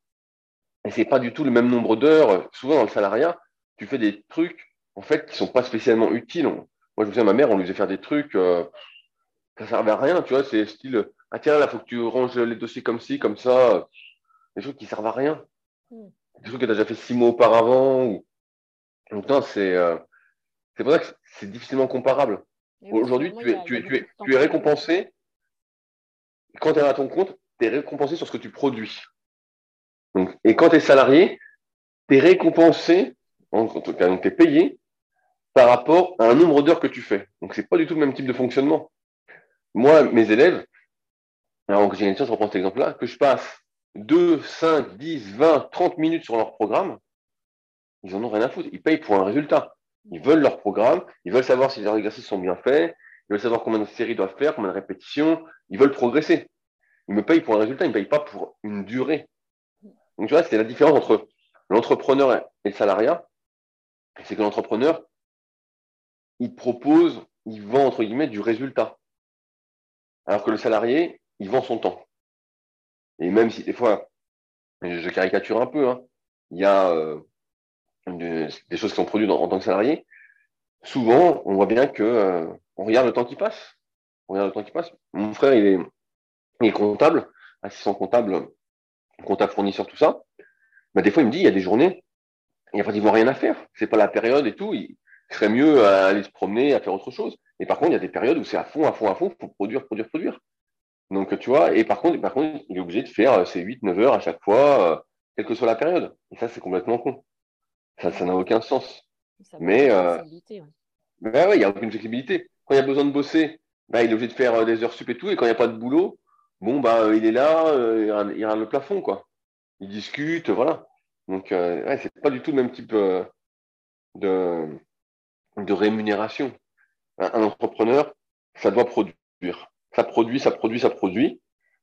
Et c'est pas du tout le même nombre d'heures. Souvent, dans le salariat, tu fais des trucs, en fait, qui sont pas spécialement utiles. Moi, je me souviens, ma mère, on lui faisait faire des trucs, euh, ça servait à rien, tu vois, c'est style, ah tiens, là, faut que tu ranges les dossiers comme ci, comme ça, des trucs qui servent à rien. Hmm. Des trucs que tu as déjà fait six mois auparavant, ou donc, c'est euh, c'est pour ça que c'est difficilement comparable. Aujourd'hui, tu, es, tu, tu, es, récompensé. Quand tu es à ton compte, tu es récompensé sur ce que tu produis. Donc, et quand tu es salarié, tu es récompensé, donc tu es payé par rapport à un nombre d'heures que tu fais. Donc, c'est pas du tout le même type de fonctionnement. Moi, mes élèves, alors j'ai une chance, de reprendre cet exemple-là, que je passe 2, 5, 10, 20, 30 minutes sur leur programme, ils en ont rien à foutre. Ils payent pour un résultat. Ils veulent leur programme, ils veulent savoir si leurs exercices sont bien faits, ils veulent savoir combien de séries doivent faire, combien de répétitions, ils veulent progresser. Ils me payent pour un résultat, ils ne payent pas pour une durée. Donc tu vois, c'est la différence entre l'entrepreneur et le salariat. C'est que l'entrepreneur, il propose, il vend entre guillemets du résultat. Alors que le salarié, il vend son temps. Et même si des fois, je caricature un peu, hein, il y a euh, des choses qui sont produites en, tant que salarié, souvent, on voit bien que euh, on regarde le temps qui passe. On regarde le temps qui passe. Mon frère, il est, il est comptable, assistant comptable, comptable fournisseur, tout ça. Mais des fois, il me dit, il y a des journées, il n'y a pratiquement rien à faire. C'est pas la période et tout. Il serait mieux à aller se promener, à faire autre chose. Et par contre, il y a des périodes où c'est à fond, à fond, à fond, pour produire, produire, produire. Donc, tu vois, et par contre, par contre, il est obligé de faire ses 8, 9 heures à chaque fois, euh, quelle que soit la période. Et ça, c'est complètement con. Ça n'a aucun sens. mais euh, ouais. il n'y a aucune flexibilité. Quand il y a besoin de bosser, bah, il est obligé de faire euh, des heures sup et tout. Et quand il n'y a pas de boulot, bon, bah, euh, il est là, euh, il regarde le plafond, quoi. Il discute, voilà. Donc, ouais, c'est pas du tout le même type de, de rémunération. Un, entrepreneur, ça doit produire. Ça produit, ça produit, ça produit.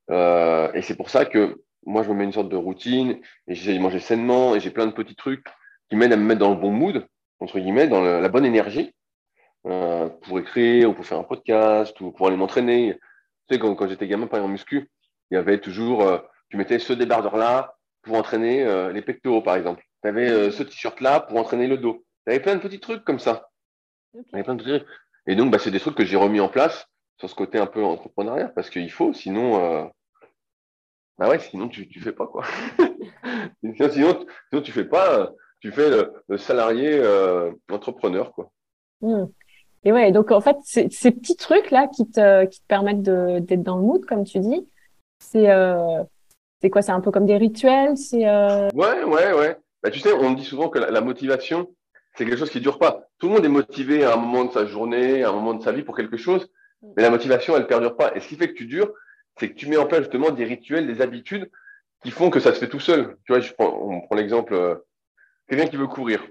et c'est pour ça que moi, je me mets une sorte de routine et j'essaie de manger sainement et j'ai plein de petits trucs qui m'aide à me mettre dans le bon mood, entre guillemets, dans la bonne énergie, euh, pour écrire ou pour faire un podcast ou pour aller m'entraîner. Tu sais, quand, quand j'étais gamin, par exemple, en muscu, il y avait toujours, euh, tu mettais ce débardeur-là pour entraîner euh, les pectoraux, par exemple. Tu avais euh, ce t-shirt-là pour entraîner le dos. Tu avais plein de petits trucs comme ça. Okay. Plein de trucs. Et donc, bah, c'est des trucs que j'ai remis en place sur ce côté un peu entrepreneurial parce qu'il faut, sinon, bah ouais, sinon tu, tu fais pas quoi. sinon, sinon, tu fais pas tu fais le, salarié euh, entrepreneur, quoi. Hmm. Et ouais, donc en fait, ces petits trucs-là qui te, qui te permettent d'être dans le mood, comme tu dis, c'est euh, c'est quoi? C'est un peu comme des rituels c'est euh... Ouais, ouais, ouais. Bah, tu sais, on dit souvent que la, motivation, c'est quelque chose qui dure pas. Tout le monde est motivé à un moment de sa journée, à un moment de sa vie pour quelque chose, mais la motivation, elle perdure pas. Et ce qui fait que tu dures, c'est que tu mets en place justement des rituels, des habitudes qui font que ça se fait tout seul. Tu vois, on prend l'exemple, euh, quelqu'un qui veut courir.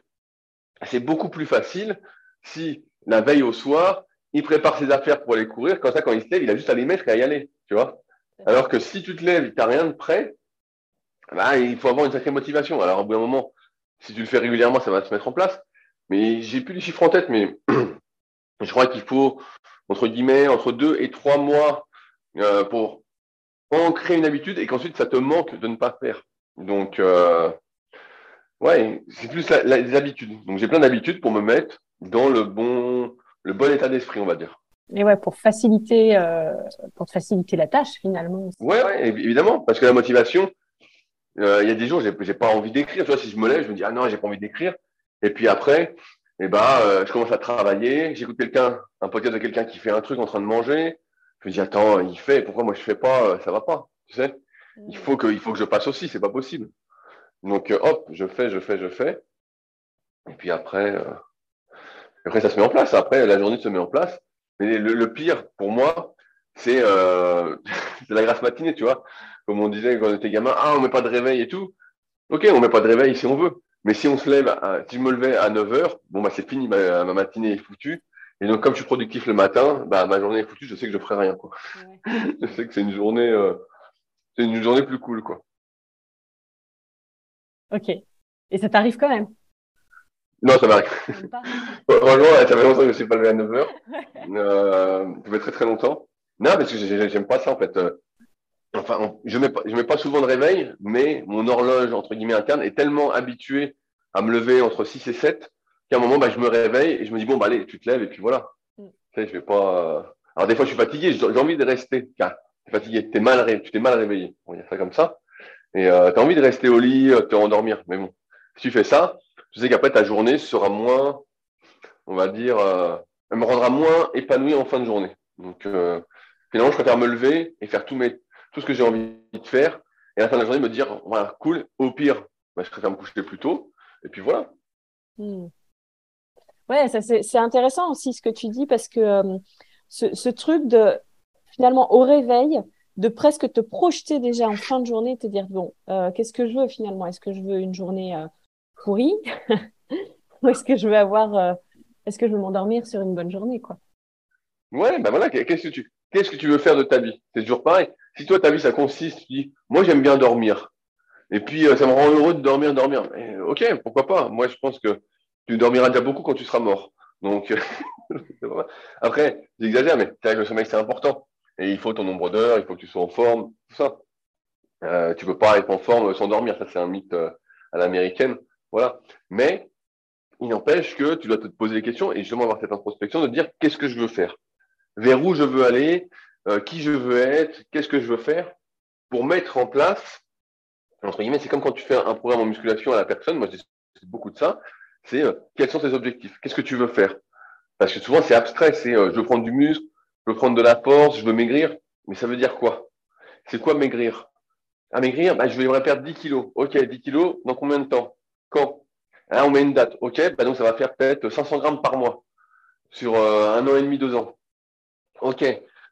C'est beaucoup plus facile si la veille au soir, il prépare ses affaires pour aller courir. Comme ça, quand il se lève, il a juste à les mettre et à y aller. Tu vois Alors que si tu te lèves, tu n'as rien de prêt, bah, il faut avoir une sacrée motivation. Alors, au bout d'un moment, si tu le fais régulièrement, ça va se mettre en place. Mais j'ai plus les chiffres en tête, mais je crois qu'il faut, entre guillemets, entre deux et trois mois euh, pour ancrer une habitude et qu'ensuite ça te manque de ne pas faire. Donc, euh, ouais, c'est plus les habitudes. Donc, j'ai plein d'habitudes pour me mettre dans le bon, le bon état d'esprit, on va dire. Et ouais, pour faciliter, euh, pour faciliter la tâche finalement. Ouais, ouais, évidemment, parce que la motivation, il y a des jours, j'ai, j'ai pas envie d'écrire. Tu vois, si je me lève, je me dis ah non, j'ai pas envie d'écrire. Et puis après, eh ben, euh, je commence à travailler. J'écoute quelqu'un, un podcast de quelqu'un qui fait un truc en train de manger. Je me dis attends, il fait, pourquoi moi je fais pas Ça va pas, tu sais Il faut que, il faut que je passe aussi. C'est pas possible. Donc hop, je fais, je fais, je fais. Et puis après, après, ça se met en place. Après, la journée se met en place. Mais le, pire, pour moi, c'est euh, la grasse matinée, tu vois. Comme on disait quand on était gamin, ah, on met pas de réveil et tout. Ok, on met pas de réveil si on veut. Mais si on se lève, si je me levais à 9 h bon, bah, c'est fini, ma, matinée est foutue. Et donc, comme je suis productif le matin, bah, ma journée est foutue, je sais que je ferai rien, quoi. je sais que c'est une journée, euh, c'est une journée plus cool, quoi. Ok. Et ça t'arrive quand même? Non, ça m'arrive. Franchement, ça fait longtemps que je ne suis pas levé à 9 heures. Euh, ça fait très très longtemps. Non, parce que j'aime pas ça en fait. Euh, enfin, je mets pas, je mets pas souvent de réveil, mais mon horloge entre guillemets interne est tellement habituée à me lever entre 6 et 7 qu'à un moment, bah, je me réveille et je me dis bon bah allez, tu te lèves et puis voilà. Mm. Tu sais, je vais pas. Alors des fois, je suis fatigué, j'ai envie de rester. Car es fatigué, mal, tu t'es mal réveillé. On va dire ça comme ça. Et euh, tu as envie de rester au lit, te rendormir. Mais bon, si tu fais ça, tu sais qu'après ta journée sera moins, on va dire, euh, elle me rendra moins épanoui en fin de journée. Donc euh, finalement, je préfère me lever et faire tout, mes, tout ce que j'ai envie de faire. Et à la fin de la journée, me dire, voilà, cool, au pire, bah, je préfère me coucher plus tôt. Et puis voilà. Hmm. Ouais, c'est intéressant aussi ce que tu dis parce que euh, ce, ce, truc de finalement au réveil, de presque te projeter déjà en fin de journée, te dire bon, euh, qu'est-ce que je veux finalement? Est-ce que je veux une journée pourri Ou est-ce que je vais avoir, euh, est-ce que je veux m'endormir sur une bonne journée, quoi? Ouais, ben voilà, qu'est-ce que tu, qu'est-ce que tu veux faire de ta vie? C'est toujours pareil. Si toi, ta vie, ça consiste, tu dis, moi, j'aime bien dormir. Et puis, euh, ça me rend heureux de dormir, dormir. ok, pourquoi pas? Moi, je pense que tu dormiras déjà beaucoup quand tu seras mort. Donc, après, j'exagère, mais le sommeil, c'est important. Et il faut ton nombre d'heures, il faut que tu sois en forme, tout ça. Euh, tu peux pas être en forme sans dormir, ça c'est un mythe euh, à l'américaine. Voilà. Mais il n'empêche que tu dois te poser des questions et justement avoir cette introspection de dire qu'est-ce que je veux faire, vers où je veux aller, euh, qui je veux être, qu'est-ce que je veux faire pour mettre en place, entre guillemets, c'est comme quand tu fais un programme en musculation à la personne, moi c'est beaucoup de ça, c'est euh, quels sont tes objectifs, qu'est-ce que tu veux faire? Parce que souvent c'est abstrait, c'est euh, je veux prendre du muscle, je veux prendre de la force, je veux maigrir, mais ça veut dire quoi? C'est quoi maigrir? À maigrir, bah, je vais perdre 10 kilos. Ok, 10 kilos, dans combien de temps? Quand? Hein, On met une date. OK, bah donc ça va faire peut-être 500 grammes par mois sur euh, un an et demi, deux ans. OK,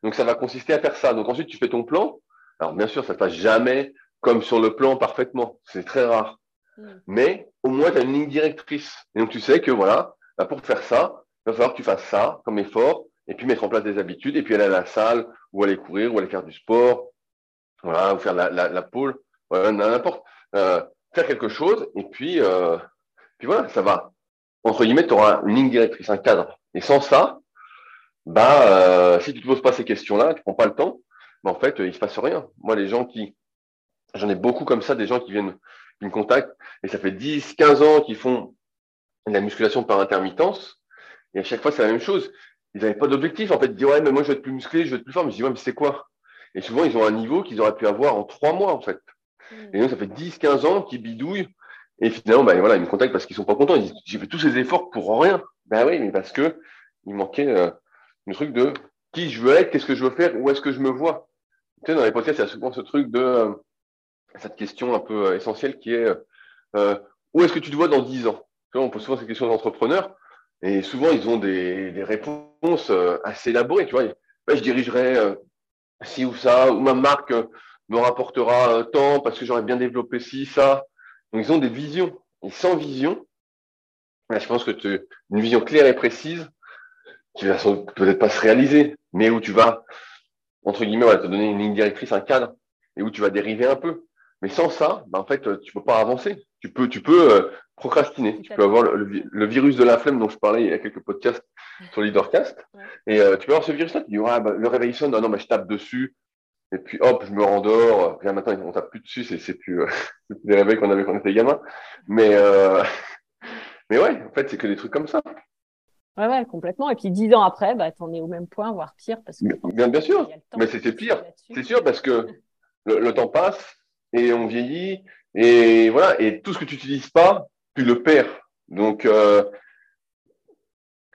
donc ça va consister à faire ça. Donc ensuite, tu fais ton plan. Alors bien sûr, ça ne passe jamais comme sur le plan parfaitement. C'est très rare. Mm. Mais au moins, tu as une ligne directrice. Et donc tu sais que voilà, bah, pour faire ça, il va falloir que tu fasses ça comme effort et puis mettre en place des habitudes et puis aller à la salle ou aller courir ou aller faire du sport, voilà, ou faire la, la, la voilà, n'importe. Euh, faire quelque chose, et puis, euh, puis voilà, ça va. Entre guillemets, tu auras une ligne directrice, un cadre. Et sans ça, bah, euh, si tu te poses pas ces questions-là, tu prends pas le temps, bah, en fait, il se passe rien. Moi, les gens qui, j'en ai beaucoup comme ça, des gens qui viennent, qui me contactent, et ça fait 10, 15 ans qu'ils font de la musculation par intermittence, et à chaque fois, c'est la même chose. Ils n'avaient pas d'objectif. En fait, ils disent, ouais, mais moi, je veux être plus musclé, je veux être plus fort. Mais je dis, ouais, mais c'est quoi? Et souvent, ils ont un niveau qu'ils auraient pu avoir en trois mois, en fait. Et donc, ça fait 10, 15 ans qu'ils bidouillent Et finalement, bah, voilà, ils me contactent parce qu'ils sont pas contents. Ils disent, j'ai fait tous ces efforts pour rien. Ben oui, mais parce que il manquait euh, le truc de qui je veux être, qu'est-ce que je veux faire, où est-ce que je me vois. Tu sais, dans les podcasts, il y a souvent ce truc de euh, cette question un peu euh, essentielle qui est euh, où est-ce que tu te vois dans 10 ans? Tu vois, On pose souvent ces questions aux entrepreneurs et souvent ils ont des, des réponses assez élaborées. Tu vois, je dirigerai ci ou ça, ou ma marque me rapportera tant parce que j'aurais bien développé ci, ça. Donc ils ont des visions. Et sans vision, je pense que tu une vision claire et précise qui va peut-être pas se réaliser, mais où tu vas, entre guillemets, te donner une ligne directrice, un cadre, et où tu vas dériver un peu. Mais sans ça, bah, en fait, tu peux pas avancer. Tu peux, tu peux euh, procrastiner. Tu peux avoir le, virus de la flemme dont je parlais il y a quelques podcasts sur Leadercast. Et euh, tu peux avoir ce virus-là. Tu dis, ouais, bah, le réveil sonne. Ah non, mais je tape dessus. Et puis, hop, je me rendors. Puis là, maintenant, on tape plus dessus. C'est, c'est plus, euh, plus réveils qu'on avait quand on était gamin. Mais, euh, mais ouais, en fait, c'est que des trucs comme ça. Ouais, ouais, complètement. Et puis dix ans après, bah, tu en es au même point, voire pire. Parce que, bien, bien sûr, mais c'était pire. C'est sûr parce que le, temps passe et on vieillit. Et voilà, et tout ce que tu n'utilises pas, tu le perds. Donc, euh,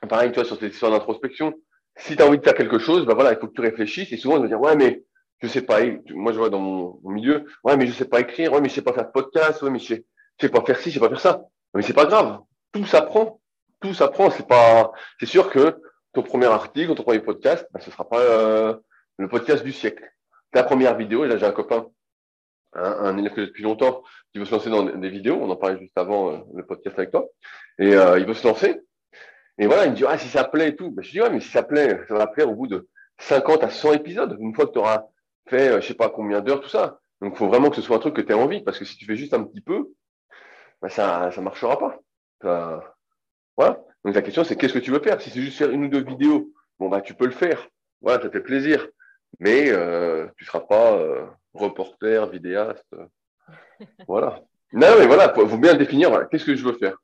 pareil, tu vois, sur cette histoire d'introspection, si tu as envie de faire quelque chose, bah voilà, il faut que tu réfléchisses. Et souvent, on va dire, ouais, mais je sais pas, moi je vois dans mon, milieu, ouais, mais je sais pas écrire, ouais, mais je sais pas faire de podcast, ouais, mais je sais, je sais pas faire ci, je sais pas faire ça. Mais c'est pas grave, tout s'apprend tout s'apprend. C'est pas, c'est sûr que ton premier article, ton premier podcast, ben, ce sera pas euh, le podcast du siècle. Ta première vidéo, et là j'ai un copain, un élève que j'ai depuis longtemps, qui veut se lancer dans des vidéos. On en parlait juste avant euh, le podcast avec toi. Et euh, il veut se lancer. Et voilà, il me dit, ah, si ça plaît et tout. Ben, je dis, ouais, mais si ça plaît, ça va plaire au bout de 50 à 100 épisodes. Une fois que tu auras fait, je sais pas combien d'heures, tout ça. Donc, il faut vraiment que ce soit un truc que tu aies envie. Parce que si tu fais juste un petit peu, ben, ça, ça marchera pas. Voilà. Donc la question, c'est qu'est-ce que tu veux faire? Si c'est juste faire une ou deux vidéos, bon bah tu peux le faire. Voilà, ça fait plaisir. Mais euh, tu seras pas euh, reporter, vidéaste. voilà. Non, mais voilà, faut, faut bien définir. qu'est-ce que je veux faire?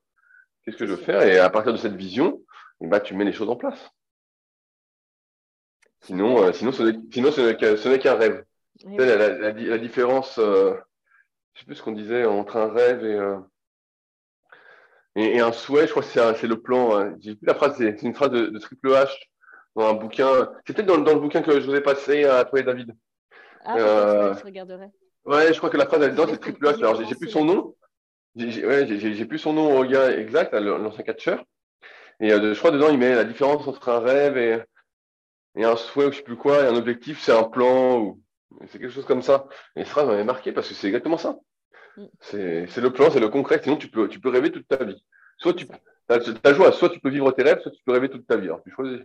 Qu'est-ce que je veux faire? Et à partir de cette vision, bah, tu mets les choses en place. Sinon, euh, sinon, ce n'est qu'un rêve. la, la, différence, je sais plus ce qu'on disait entre un rêve et euh, et, un souhait, je crois que c'est le plan. Hein. J'ai plus la phrase, c'est une phrase de, Triple H dans un bouquin. C'est peut-être dans, le bouquin que je vous ai passé à toi et David. Ah, euh, je regarderai. Ouais, je crois que la phrase là-dedans, c'est Triple H. Alors, j'ai plus son nom. J'ai plus son nom au gars exact, l'ancien catcheur. Et euh, je crois dedans, il met la différence entre un rêve et, et un souhait ou je sais plus quoi, et un objectif, c'est un plan ou c'est quelque chose comme ça. Et cette phrase m'avait marqué parce que c'est exactement ça. C'est le plan, c'est le concret. Sinon, tu peux, tu peux rêver toute ta vie. Soit tu as, as joie, soit tu peux vivre tes rêves, soit tu peux rêver toute ta vie. Alors, tu choisis.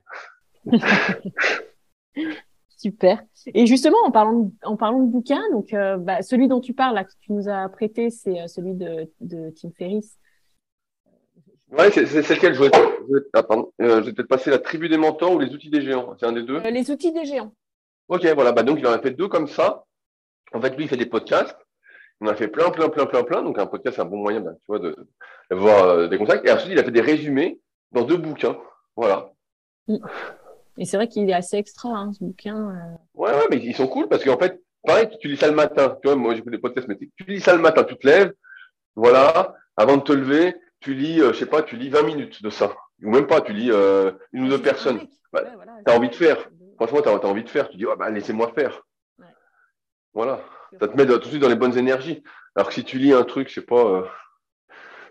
Super. Et justement, en parlant de, en parlant de bouquins, donc euh, bah, celui dont tu parles, là, que tu nous as prêté, c'est euh, celui de, de Tim Ferriss. Oui, c'est lequel je ah, euh, je vais peut-être passer la tribu des mentors ou les outils des géants. C'est un des deux? les outils des géants. Ok, voilà. Bah, donc, il en a fait deux comme ça. En fait, lui, il fait des podcasts. On a fait plein, plein, plein, plein, plein. Donc, un podcast, c'est un bon moyen ben, tu vois, d'avoir euh, des contacts. Et ensuite, il a fait des résumés dans deux bouquins. Voilà. Mm. Et c'est vrai qu'il est assez extra, hein, ce bouquin. Euh. Ouais, ouais, mais ils sont cool parce qu'en fait, pareil, tu lis ça le matin. Tu vois, moi, j'écoute des podcasts, mais tu lis ça le matin, tu te lèves. Voilà. Avant de te lever, tu lis, euh, je sais pas, tu lis 20 minutes de ça. Ou même pas, tu lis une ou deux personnes. Bah, tu as envie de faire. Franchement, tu as, envie de faire. Tu dis, oh, bah, laissez-moi faire. Voilà. Ça te met tout de suite dans les bonnes énergies. Alors que si tu lis un truc, je sais pas, euh,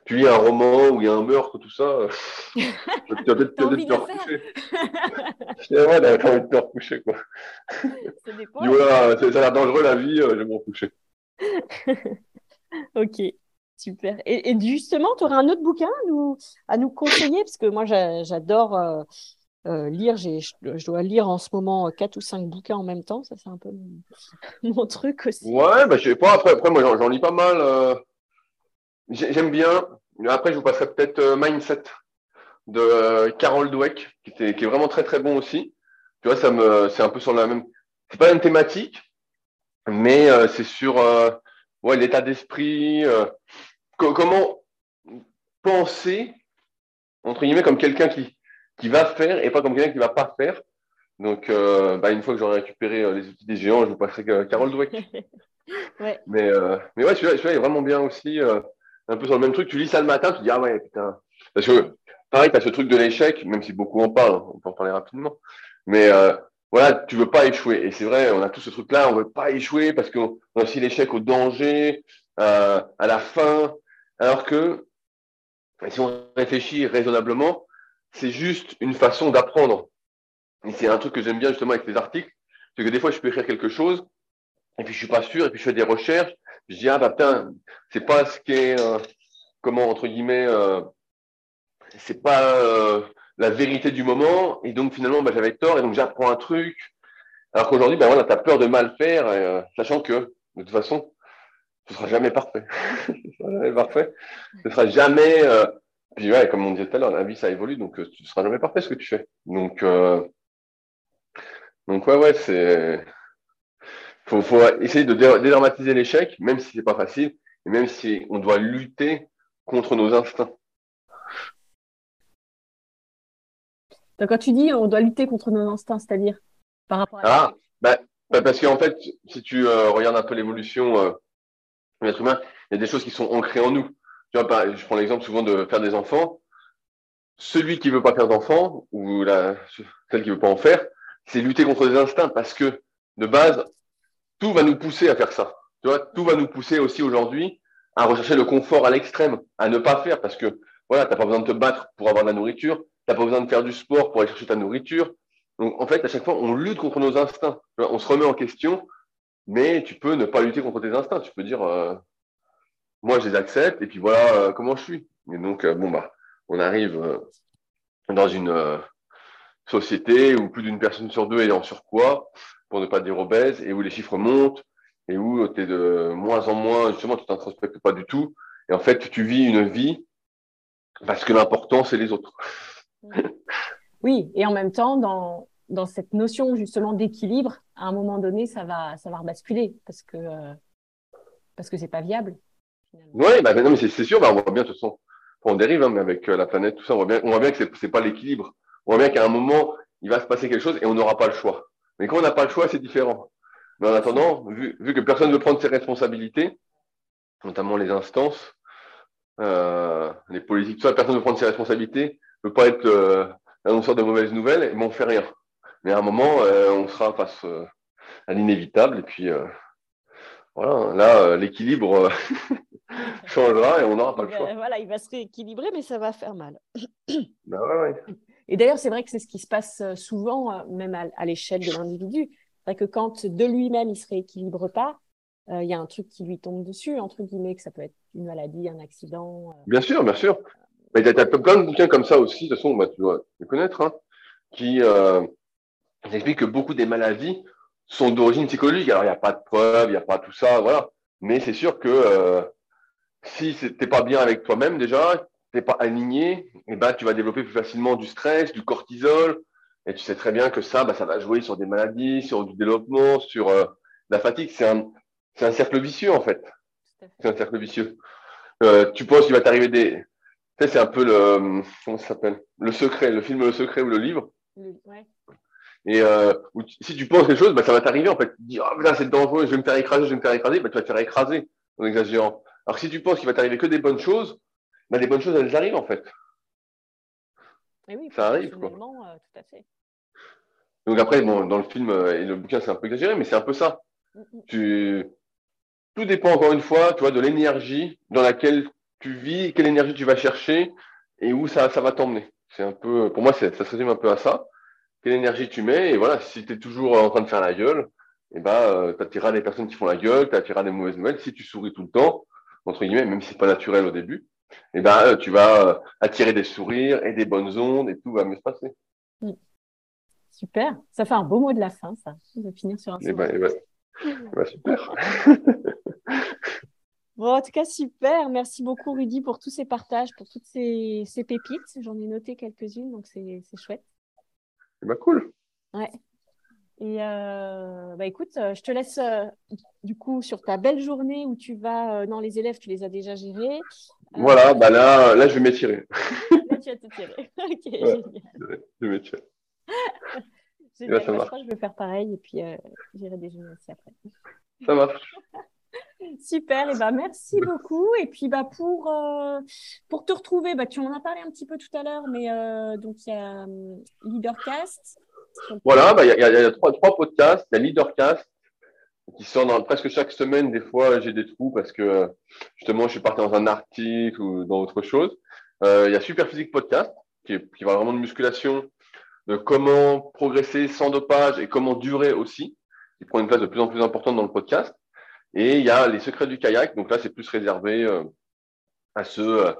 tu lis un roman où il y a un meurtre, tout ça, euh, tu vas peut-être te recoucher. ouais, t'as envie de te recoucher, quoi. Ça dépend. voilà, ça a l'air dangereux la vie, euh, je vais me recoucher. ok. Super. Et, justement, tu aurais un autre bouquin à nous, à nous conseiller? Parce que moi, j'adore euh, lire, je dois lire en ce moment euh, quatre ou cinq bouquins en même temps. Ça, c'est un peu mon, truc aussi. Ouais, bah, je sais pas. Après, après moi, j'en lis pas mal. Euh, j'aime bien. Après, je vous passerai peut-être Mindset de Carol Dweck, qui, est vraiment très très bon aussi. Tu vois, c'est un peu sur la même. C'est pas la même thématique, mais c'est sur ouais, l'état d'esprit. comment penser entre guillemets comme quelqu'un qui qui va faire et pas comme quelqu'un qui va pas faire. Donc, euh, bah, une fois que j'aurai récupéré euh, les outils des géants, je vous passerai Carole Dweck. ouais. Mais, euh, mais ouais, celui-là, est vraiment bien aussi. un peu sur le même truc. Tu lis ça le matin, tu te dis, ah ouais, putain. Parce que, pareil, tu as ce truc de l'échec, même si beaucoup en parlent, on peut en parler rapidement. Mais euh, voilà, tu veux pas échouer. Et c'est vrai, on a tout ce truc-là, on veut pas échouer parce qu'on a aussi l'échec au danger, euh, à la fin. Alors que, si on réfléchit raisonnablement, c'est juste une façon d'apprendre. Et c'est un truc que j'aime bien justement avec les articles, c'est que des fois, je peux écrire quelque chose, et puis je suis pas sûr, et puis je fais des recherches, je dis, ah bah putain, c'est pas ce qui est, euh, comment, entre guillemets, euh, c'est pas euh, la vérité du moment, et donc finalement, bah, j'avais tort, et donc j'apprends un truc. Alors qu'aujourd'hui, ben voilà, tu as peur de mal faire, euh, sachant que, de toute façon, ce sera jamais parfait. ce sera jamais parfait. Ce sera jamais. Puis ouais, comme on disait tout à l'heure, la vie ça évolue, donc euh, ce sera jamais parfait ce que tu fais. Donc, euh, donc ouais, ouais, c'est. Faut, faut essayer de dédramatiser l'échec, même si c'est pas facile, et même si on doit lutter contre nos instincts. Donc, quand tu dis on doit lutter contre nos instincts, c'est-à-dire par rapport à. Ah, bah, bah parce qu'en fait, si tu euh, regardes un peu l'évolution de l'être humain, il y a des choses qui sont ancrées en nous. Tu vois, je prends l'exemple souvent de faire des enfants. Celui qui veut pas faire d'enfants, ou la, celle qui veut pas en faire, c'est lutter contre des instincts parce que, de base, tout va nous pousser à faire ça. Tu vois, tout va nous pousser aussi aujourd'hui à rechercher le confort à l'extrême, à ne pas faire parce que, voilà, t'as pas besoin de te battre pour avoir de la nourriture, t'as pas besoin de faire du sport pour aller chercher ta nourriture. Donc, en fait, à chaque fois, on lutte contre nos instincts. On se remet en question, mais tu peux ne pas lutter contre tes instincts. Tu peux dire, euh, moi, je les accepte, et puis voilà euh, comment je suis. Et donc, euh, bon, bah, on arrive euh, dans une société où plus d'une personne sur deux est en surpoids, pour ne pas dire obèse, et où les chiffres montent, et où tu es de moins en moins, justement, tu t'introspectes pas du tout. Et en fait, tu vis une vie parce que l'important, c'est les autres. Oui, et en même temps, dans, dans cette notion justement d'équilibre, à un moment donné, ça va, ça va rebasculer parce que parce que c'est pas viable. Finalement. Oui, bah, non, mais c'est sûr, bah, on voit bien, de toute façon, on dérive, hein, mais avec euh, la planète, tout ça, on voit bien, on voit bien que c'est pas l'équilibre. On voit bien qu'à un moment, il va se passer quelque chose et on n'aura pas le choix. Mais quand on n'a pas le choix, c'est différent. Mais en attendant, vu, vu que personne ne veut prendre ses responsabilités, notamment les instances, euh, les politiques, tout ça, personne ne veut prendre ses responsabilités, ne veut pas être euh, annonceur de mauvaises nouvelles, mais on fait rien. Mais à un moment, euh, on sera face euh, à l'inévitable, et puis euh, voilà, là, euh, l'équilibre euh, changera et on n'aura pas le choix. voilà, il va se rééquilibrer, mais ça va faire mal. Bah ouais, ouais. Et d'ailleurs, c'est vrai que c'est ce qui se passe euh, souvent, même à, à l'échelle de l'individu. C'est vrai que quand de lui-même il se rééquilibre pas, euh, il y a un truc qui lui tombe dessus, entre guillemets, que ça peut être une maladie, un accident. euh. Bien sûr, bien sûr. Mais t'as, t'as plein de bouquins comme ça aussi, de toute façon, bah, tu dois les connaître, hein, qui euh, expliquent que beaucoup des maladies sont d'origine psychologique. Alors, il n'y a pas de preuves, il n'y a pas tout ça, voilà. Mais c'est sûr que euh, si t'es pas bien avec toi-même déjà, t'es pas aligné, et ben, tu vas développer plus facilement du stress, du cortisol, et tu sais très bien que ça, bah, ça va jouer sur des maladies, sur du développement, sur euh, la fatigue. C'est un, c'est un cercle vicieux, en fait. C'est un cercle vicieux. Euh, tu penses qu'il va t'arriver des. Tu sais, c'est un peu le. Comment ça s'appelle? Le secret, le film Le secret ou le livre? Ouais. Et euh, si tu penses quelque chose, bah, ça va t'arriver en fait. Tu te dis, oh putain, c'est dangereux, je vais me faire écraser, je vais me faire écraser, bah, tu vas te faire écraser en exagérant. Alors si tu penses qu'il va t'arriver que des bonnes choses, bah, les bonnes choses, elles arrivent en fait. Et oui, Ça arrive, quoi. euh, tout à fait. Donc après, bon, dans le film euh, et le bouquin, c'est un peu exagéré, mais c'est un peu ça. Mm, mm. Tu... Tout dépend encore une fois, tu vois, de l'énergie dans laquelle tu vis, quelle énergie tu vas chercher et où ça, ça va t'emmener. C'est un peu, pour moi, ça se résume un peu à ça. Quelle énergie tu mets et voilà, si tu es toujours en train de faire la gueule, et ben, euh, t'attireras des personnes qui font la gueule, t'attireras des mauvaises nouvelles. Si tu souris tout le temps, entre guillemets, même si c'est pas naturel au début, et ben, euh, tu vas euh, attirer des sourires et des bonnes ondes et tout va mieux se passer. Super. Ça fait un beau mot de la fin, ça, de finir sur un Et ben, et ben, ben, super. Bon, en tout cas, super. Merci beaucoup, Rudy, pour tous ces partages, pour toutes ces, ces pépites. J'en ai noté quelques-unes, donc c'est chouette. Ben, cool. Et euh, bah écoute, euh, je te laisse euh, du coup sur ta belle journée où tu vas euh, dans les élèves, tu les as déjà gérés. Voilà, bah là, là, je vais m'étirer. là, tu vas te tirer. Ok, Ouais. génial. Je vais m'étirer. Génial. ça Bah, je marche. crois que je vais faire pareil et puis j'irai déjeuner aussi après. Ça marche. Super, et ben merci beaucoup. Et puis bah pour euh, pour te retrouver, bah tu en as parlé un petit peu tout à l'heure, mais euh, donc il y a euh, Leadercast. Voilà, bah, il y, a, y a trois, trois podcasts. Il y a Leadercast qui sort dans, presque chaque semaine. Des fois, j'ai des trous parce que justement, je suis parti dans un article ou dans autre chose. Euh, il y a Super Physique Podcast qui, est, qui va vraiment de musculation, de comment progresser sans dopage et comment durer aussi, qui prend une place de plus en plus importante dans le podcast. Et il y a les secrets du kayak. Donc là, c'est plus réservé euh, à ceux euh,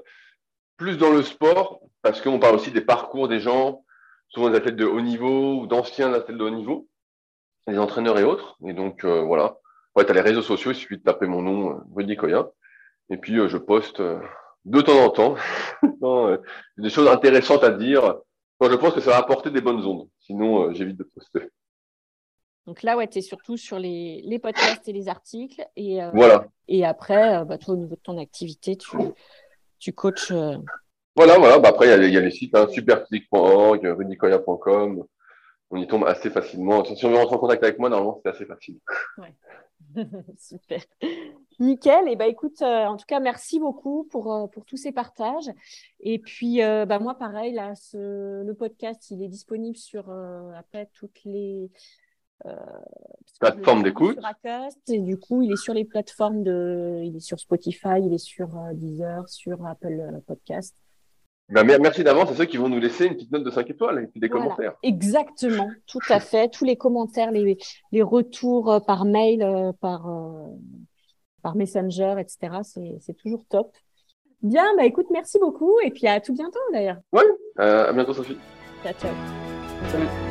plus dans le sport, parce qu'on parle aussi des parcours des gens, souvent des athlètes de haut niveau ou d'anciens athlètes de haut niveau, des entraîneurs et autres. Et donc euh, voilà. Ouais, tu as les réseaux sociaux, il suffit de taper mon nom, Rudy Koya. Et puis je poste de temps en temps des choses intéressantes à dire. Quand je pense que ça va apporter des bonnes ondes. Sinon, j'évite de poster. Donc là, ouais, tu es surtout sur les, les, podcasts et les articles. Et, euh, voilà. Et après, euh, bah, toi, au niveau de ton activité, tu, tu coaches. Euh... Voilà, voilà. Bah, après, il y, y, a les sites hein, superphysique.org. On y tombe assez facilement. Si on veut rentrer en contact avec moi, normalement, c'est assez facile. Ouais. Super. Nickel. Et bah, écoute, euh, en tout cas, merci beaucoup pour, euh, pour tous ces partages. Et puis, euh, bah, moi, pareil, là, ce, le podcast, il est disponible sur après toutes les plateforme d'écoute. Et du coup, il est sur les plateformes de, il est sur Spotify, il est sur euh, Deezer, sur Apple euh, Podcast. Ben, merci d'avance à ceux qui vont nous laisser une petite note de 5 étoiles et puis des commentaires. Exactement, tout à fait. Tous les commentaires, les, les retours par mail, par, par Messenger, etc. C'est toujours top. Bien, bah écoute, merci beaucoup et puis à tout bientôt d'ailleurs. Oui, à bientôt Sophie. Ciao, ciao. Salut.